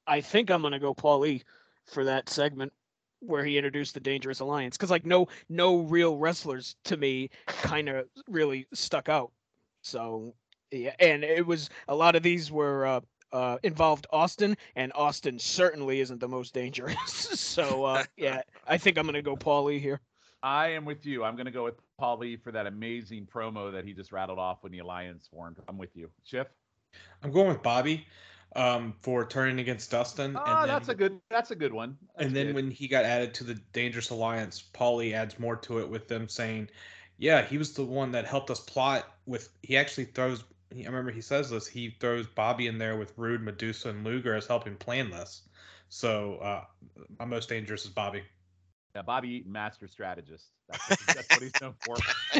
Speaker 4: I think I'm gonna go Paul E for that segment where he introduced the Dangerous Alliance because like no no real wrestlers to me kind of really stuck out. So yeah, and it was a lot of these were uh, uh, involved Austin, and Austin certainly isn't the most dangerous. so uh, yeah, I think I'm gonna go Paul E here.
Speaker 3: I am with you. I'm going to go with Paulie for that amazing promo that he just rattled off when the alliance formed. I'm with you. Schiff?
Speaker 6: I'm going with Bobby um, for turning against Dustin.
Speaker 3: Oh,
Speaker 6: and then,
Speaker 3: that's a good. That's a good one. That's
Speaker 6: and then
Speaker 3: good.
Speaker 6: when he got added to the Dangerous Alliance, Paulie adds more to it with them saying, "Yeah, he was the one that helped us plot with." He actually throws. I remember he says this. He throws Bobby in there with Rude, Medusa, and Luger as helping plan this. So uh, my most dangerous is Bobby.
Speaker 3: Yeah, Bobby Eaton, master strategist. That's, what- that's what he's known for.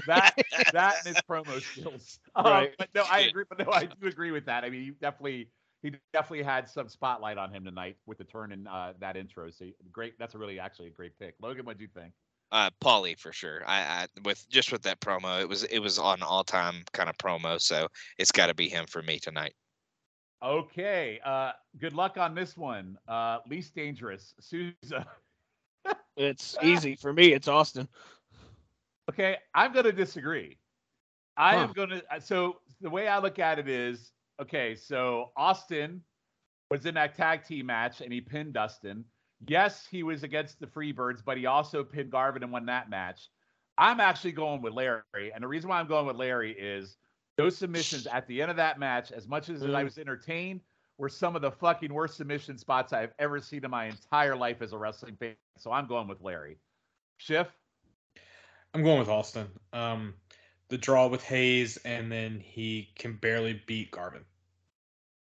Speaker 3: That that and his promo skills. Um,
Speaker 4: Right.
Speaker 3: But no, I agree. But no, I do agree with that. I mean, he definitely he definitely had some spotlight on him tonight with the turn in uh, that intro. So great. That's a really actually a great pick. Logan, what do you think?
Speaker 5: Uh, Paulie for sure. I, I with just with that promo, it was it was on all time kind of promo, so it's got to be him for me tonight.
Speaker 3: Okay. Uh, good luck on this one. Uh, least dangerous, Souza.
Speaker 4: It's easy for me. It's Austin.
Speaker 3: Okay, I'm going to disagree. I am going to. So the way I look at it is, okay, so Austin was in that tag team match and he pinned Dustin. Yes, he was against the Freebirds, but he also pinned Garvin and won that match. I'm actually going with Larry, and the reason why I'm going with Larry is those submissions at the end of that match. As much as I
Speaker 4: Mm.
Speaker 3: was entertained, were some of the fucking worst submission spots I've ever seen in my entire life as a wrestling fan. So I'm going with Larry. Schiff.
Speaker 6: I'm going with Austin. Um, the draw with Hayes, and then he can barely beat Garvin.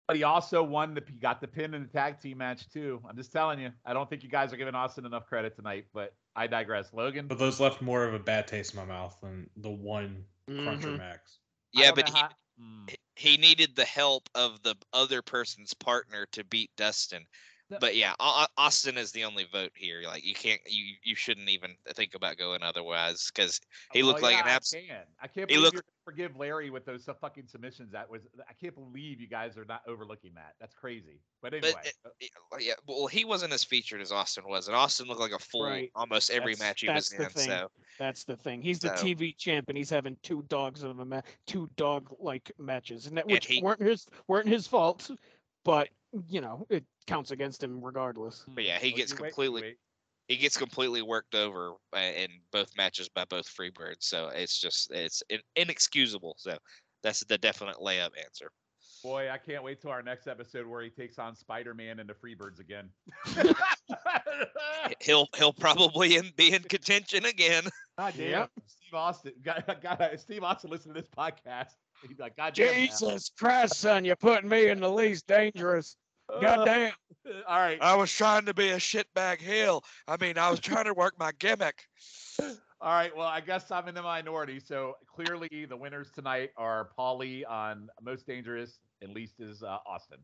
Speaker 3: But he also won the he got the pin in the tag team match too. I'm just telling you. I don't think you guys are giving Austin enough credit tonight, but I digress. Logan.
Speaker 6: But those left more of a bad taste in my mouth than the one Cruncher
Speaker 4: Mhm.
Speaker 6: Max.
Speaker 5: Yeah, but he,
Speaker 3: how- Mm.
Speaker 5: he needed the help of the other person's partner to beat Dustin.
Speaker 3: No.
Speaker 5: But yeah, Au- Au- Austin is the only vote here. Like you can't, you you shouldn't even think about going otherwise because he looked
Speaker 3: Well,
Speaker 5: like an abs-
Speaker 3: I can. I can't believe
Speaker 5: looked-
Speaker 3: you forgive Larry with those uh, fucking submissions. That was I can't believe you guys are not overlooking that. That's crazy. But anyway,
Speaker 5: it- Yeah, yeah, well, he wasn't as featured as Austin was, and Austin looked like a fool
Speaker 4: Right.
Speaker 5: almost every
Speaker 3: That's-
Speaker 5: match he was
Speaker 4: the
Speaker 5: in.
Speaker 4: thing.
Speaker 5: So
Speaker 4: That's the thing. He's the TV champ, and he's having two dogs of a ma- two dog like matches, and that
Speaker 5: And
Speaker 4: which
Speaker 5: he-
Speaker 4: weren't his weren't his fault, but you know it counts against him regardless.
Speaker 5: but yeah, he
Speaker 3: Well,
Speaker 5: gets
Speaker 3: you wait-
Speaker 5: completely
Speaker 3: wait.
Speaker 5: he gets completely worked over uh, in both matches by both Freebirds. So it's just it's inexcusable. So that's the definite layup answer.
Speaker 3: Boy, I can't wait till our next episode where he takes on Spider Man and the Freebirds again.
Speaker 5: He'll he'll probably in, be in contention again.
Speaker 3: God damn.
Speaker 4: Yep.
Speaker 3: Steve Austin. God, God, Steve Austin listen to this podcast. He's like, God damn.
Speaker 4: Jesus Christ, son, you're putting me in the least dangerous. God damn.
Speaker 3: All right.
Speaker 7: I was trying to be a shitbag heel. I mean, I was trying to work my gimmick.
Speaker 3: All right. Well, I guess I'm in the minority. So clearly, the winners tonight are Paulie on most dangerous, and least is uh, Austin.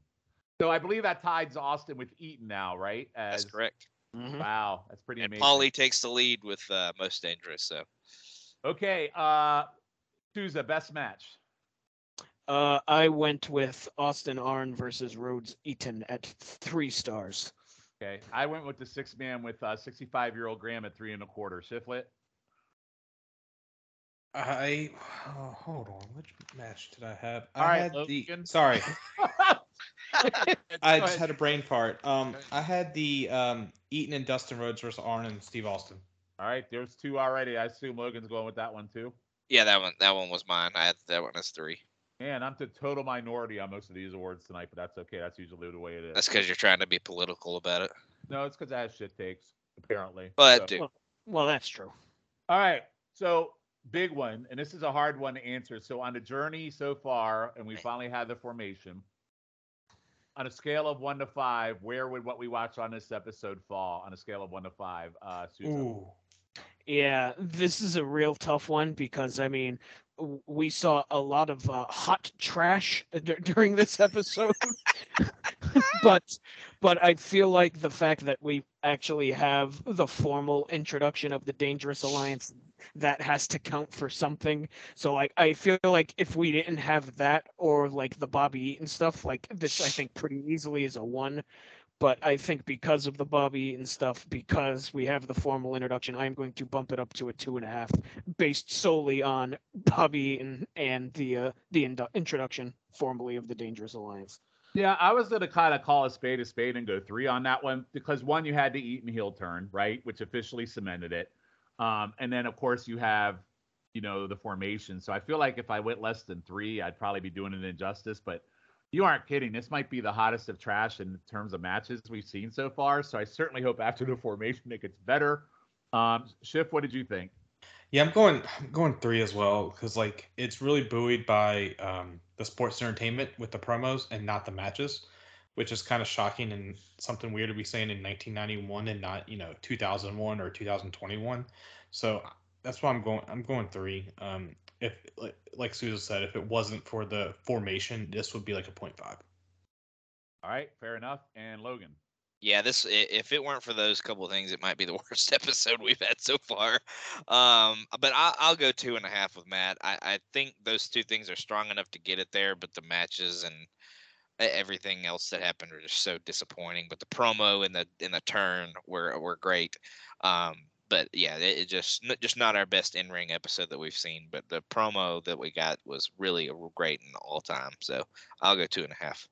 Speaker 3: So I believe that ties Austin with Eaton now, right?
Speaker 5: That's
Speaker 3: As-
Speaker 5: correct.
Speaker 4: Mhm.
Speaker 3: Wow, that's pretty
Speaker 5: And
Speaker 3: amazing.
Speaker 5: Paulie takes the lead with uh, most dangerous. So
Speaker 3: Okay. Uh, Souza, best match.
Speaker 4: Uh, I went with Austin Arn versus Rhodes Eaton at three stars.
Speaker 3: Okay. I went with the six man with uh, 65 year old Graham at three and a quarter. Shiflett.
Speaker 6: I oh, hold on. Which match did I have?
Speaker 3: All
Speaker 6: I
Speaker 3: right,
Speaker 6: had the sorry. I just had a brain fart. Um, I had the um Eaton and Dustin Rhodes versus Arn and Steve Austin.
Speaker 3: All right. There's two already. I assume Logan's going with that one too.
Speaker 5: yeah, that one that one was mine. I had that one as three.
Speaker 3: Man, I'm the total minority on most of these awards tonight, but that's okay. That's usually the way it is.
Speaker 5: That's because you're trying to be political about it.
Speaker 3: No, it's because I have shit takes, apparently.
Speaker 5: Well,
Speaker 3: So-
Speaker 5: that too.
Speaker 4: Well, that's true.
Speaker 3: All right. So big one, and this is a hard one to answer. So on the journey so far, and we finally had the formation. On a scale of one to five, where would what we watch on this episode fall on a scale of one to five? Uh, Souza.
Speaker 6: Ooh.
Speaker 4: Yeah, this is a real tough one because I mean, we saw a lot of uh, hot trash d- during this episode, but but I feel like the fact that we actually have the formal introduction of the Dangerous Alliance that has to count for something. So like I feel like if we didn't have that or like the Bobby Eaton stuff, like this I think pretty easily is a one. But I think because of the Bobby Eaton stuff, because we have the formal introduction, I'm going to bump it up to a two and a half, based solely on Bobby Eaton and the uh, the indu- introduction formally of the Dangerous Alliance.
Speaker 3: Yeah, I was gonna kind of call a spade a spade and go three on that one because one, you had the Eaton heel turn, right, which officially cemented it, um, and then of course you have, you know, the formation. So I feel like if I went less than three, I'd probably be doing an injustice. But you aren't kidding. This might be the hottest of trash in terms of matches we've seen so far. So I certainly hope after the formation it gets better. Um, Schiff, what did you think?
Speaker 6: Yeah, I'm going. I'm going three as well because like it's really buoyed by um, the sports entertainment with the promos and not the matches, which is kind of shocking and something weird to be saying in 1991 and not you know 2001 or 2021. So that's why I'm going. I'm going three. Um, if like like Souza said, if it wasn't for the formation, this would be like a point five.
Speaker 3: All right, fair enough. And Logan.
Speaker 5: Yeah, this if it weren't for those couple of things, it might be the worst episode we've had so far. Um, but I, I'll go two and a half with Matt. I, I think those two things are strong enough to get it there, but the matches and everything else that happened are just so disappointing. But the promo and the and the turn were were great. Um, but yeah, it, it just just not our best in ring episode that we've seen. But the promo that we got was really great in all time. So I'll go two and a half.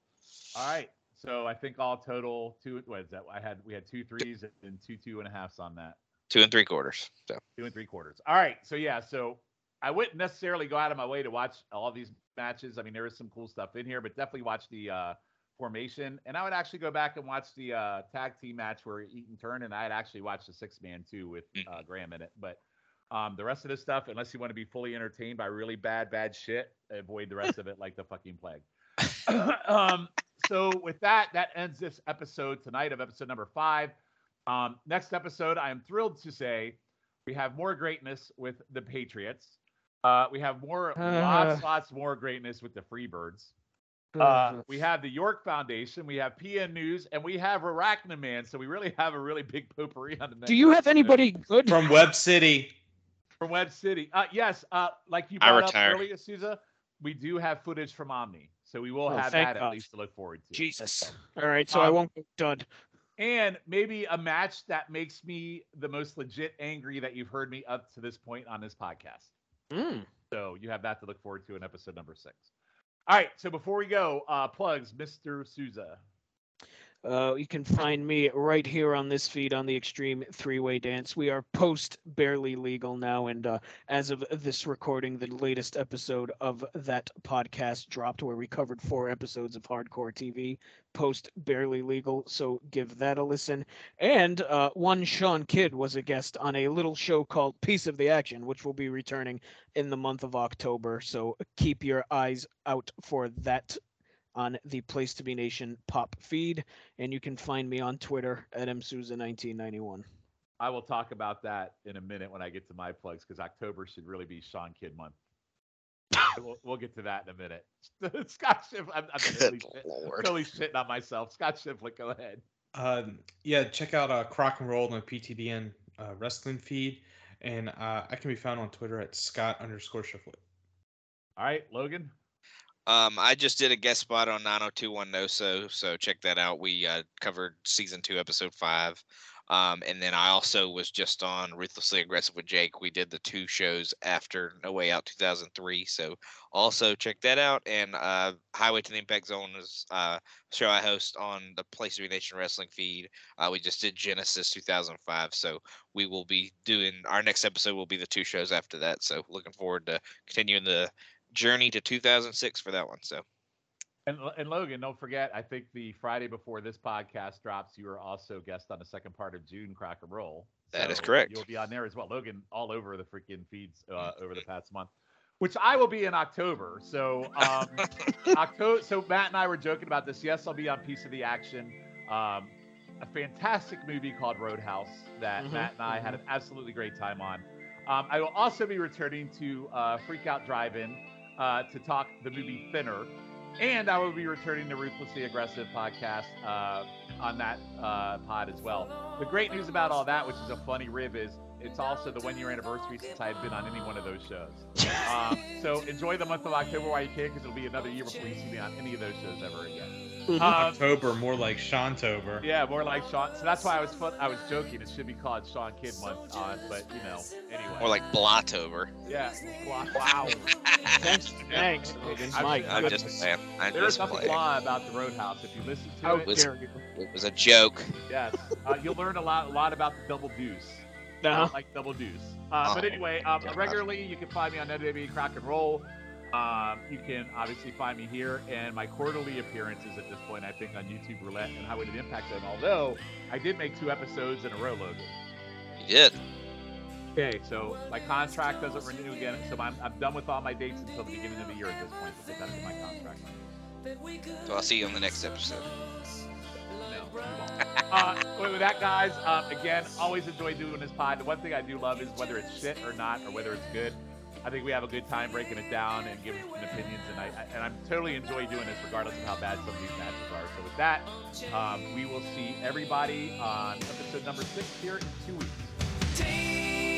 Speaker 3: All right. So I think all total two. What is that? I had we had two threes and two two and a halfs on that.
Speaker 5: Two and three quarters. So
Speaker 3: Two and three quarters. All right. So yeah. So I wouldn't necessarily go out of my way to watch all these matches. I mean, there is some cool stuff in here, but definitely watch the uh, formation. And I would actually go back and watch the uh, tag team match where Eaton turned, and I'd actually watch the six man too with uh, Graham in it. But um, the rest of this stuff, unless you want to be fully entertained by really bad, bad shit, avoid the rest of it like the fucking plague. um, so with that, that ends this episode tonight of episode number five. Um, next episode, I am thrilled to say we have more greatness with the Patriots. Uh, we have more, lots, lots more greatness with the Freebirds. Uh, we have the York Foundation, we have PN News, and we have Arachnaman. So we really have a really big potpourri on the next.
Speaker 4: Do you have
Speaker 3: episode.
Speaker 4: anybody good?
Speaker 6: From Web City.
Speaker 3: from Web City? Uh, yes. Uh, like you
Speaker 5: I
Speaker 3: brought up
Speaker 5: retire.
Speaker 3: earlier, Souza, we do have footage from Omni, so we will
Speaker 4: Oh,
Speaker 3: have
Speaker 4: thank
Speaker 3: that at least to look forward to.
Speaker 4: Jesus. All right, so I
Speaker 3: Um,
Speaker 4: won't go dud.
Speaker 3: and maybe a match that makes me the most legit angry that you've heard me up to this point on this podcast.
Speaker 4: Mm.
Speaker 3: So you have that to look forward to in episode number six. All right. So before we go, uh, plugs, Mr. Souza.
Speaker 4: Uh, you can find me right here on this feed on the Extreme Three Way Dance. We are post barely legal now, and uh, as of this recording, the latest episode of that podcast dropped where we covered four episodes of Hardcore TV. Post barely legal, so give that a listen. And uh, one Sean Kidd was a guest on a little show called Piece of the Action, which will be returning in the month of October. So keep your eyes out for that on the Place to Be Nation pop feed and you can find me on Twitter at msouza1991.
Speaker 3: I will talk about that in a minute when I get to my plugs because October should really be Sean Kidd month. we'll, we'll get to that in a minute. Scott Schiff, I'm, I'm totally, shit-
Speaker 5: lord.
Speaker 3: totally shitting on myself. Scott Shiflett, go ahead.
Speaker 6: Um, yeah, check out uh, Crock and Roll on the PTBN uh, wrestling feed, and uh, I can be found on Twitter at Scott underscore Shiflett.
Speaker 3: All right, Logan.
Speaker 5: Um, I just did a guest spot on 9021 No So, so check that out. We uh, covered season two, episode five. Um, and then I also was just on Ruthlessly Aggressive with Jake. We did the two shows after No Way Out 2003. So also check that out. And uh, Highway to the Impact Zone is uh, show I host on the Place to Be Nation Wrestling feed. Uh, we just did Genesis 2005. So we will be doing our next episode will be the two shows after that. So looking forward to continuing the journey to 2006 for that one. So
Speaker 8: And, and Logan, don't forget, I think the Friday before this podcast drops, you are also guest on the second part of June Crack and Roll.
Speaker 5: That is correct.
Speaker 8: You'll be on there as well. Logan, all over the freaking feeds uh, over the past month, which I will be in October. So, um, October. So Matt and I were joking about this. Yes, I'll be on Piece of the Action. Um, a fantastic movie called Roadhouse that
Speaker 4: Mhm,
Speaker 8: Matt and I had an absolutely great time on. Um, I will also be returning to uh, Freak Out Drive-In uh, to talk the movie Thinner, and I will be returning the Ruthlessly Aggressive podcast uh, on that uh, pod as well. The great news about all that, which is a funny rib, is it's also the one-year anniversary since I had been on any one of those shows. Um, so enjoy the month of October while you can, because it'll be another year before you see me on any of those shows ever again. Um,
Speaker 6: October, more like Shantober.
Speaker 8: yeah, more like Sean. So that's why I was fun. I was joking. It should be called Sean Kid month on, but you know, anyway.
Speaker 5: Or like Blotober.
Speaker 8: yeah. Wow.
Speaker 4: Thanks, thanks, Logan.
Speaker 8: I'm-
Speaker 4: My
Speaker 5: I'm just playing. I'm
Speaker 8: There is
Speaker 5: just
Speaker 8: nothing
Speaker 5: playing.
Speaker 8: flaw about the Roadhouse. If you listen to
Speaker 4: How
Speaker 8: it,
Speaker 5: was- It was a joke.
Speaker 8: yes, uh, you'll learn a lot, a lot about the double deuce. I
Speaker 4: Uh-huh.
Speaker 8: like double deuce. Uh, but
Speaker 5: Oh,
Speaker 8: anyway, um, regularly you can find me on WWE Crack and Roll. Um, you can obviously find me here and my quarterly appearances at this point, I think, on YouTube Roulette and How Would It Impact Them. Although I did make two episodes in a row, Logan.
Speaker 5: You did.
Speaker 8: Okay, so my contract doesn't renew again, so I'm, I'm done with all my dates until the beginning of the year at this point because that's my contract.
Speaker 5: So I'll see you on the next episode.
Speaker 8: No, uh, with that, guys, um, again, always enjoy doing this pod. The one thing I do love is whether it's shit or not, or whether it's good. I think we have a good time breaking it down and giving opinions, and I I- and I'm totally enjoy doing this regardless of how bad some of these matches are. So with that, um, we will see everybody on episode number six here in two weeks.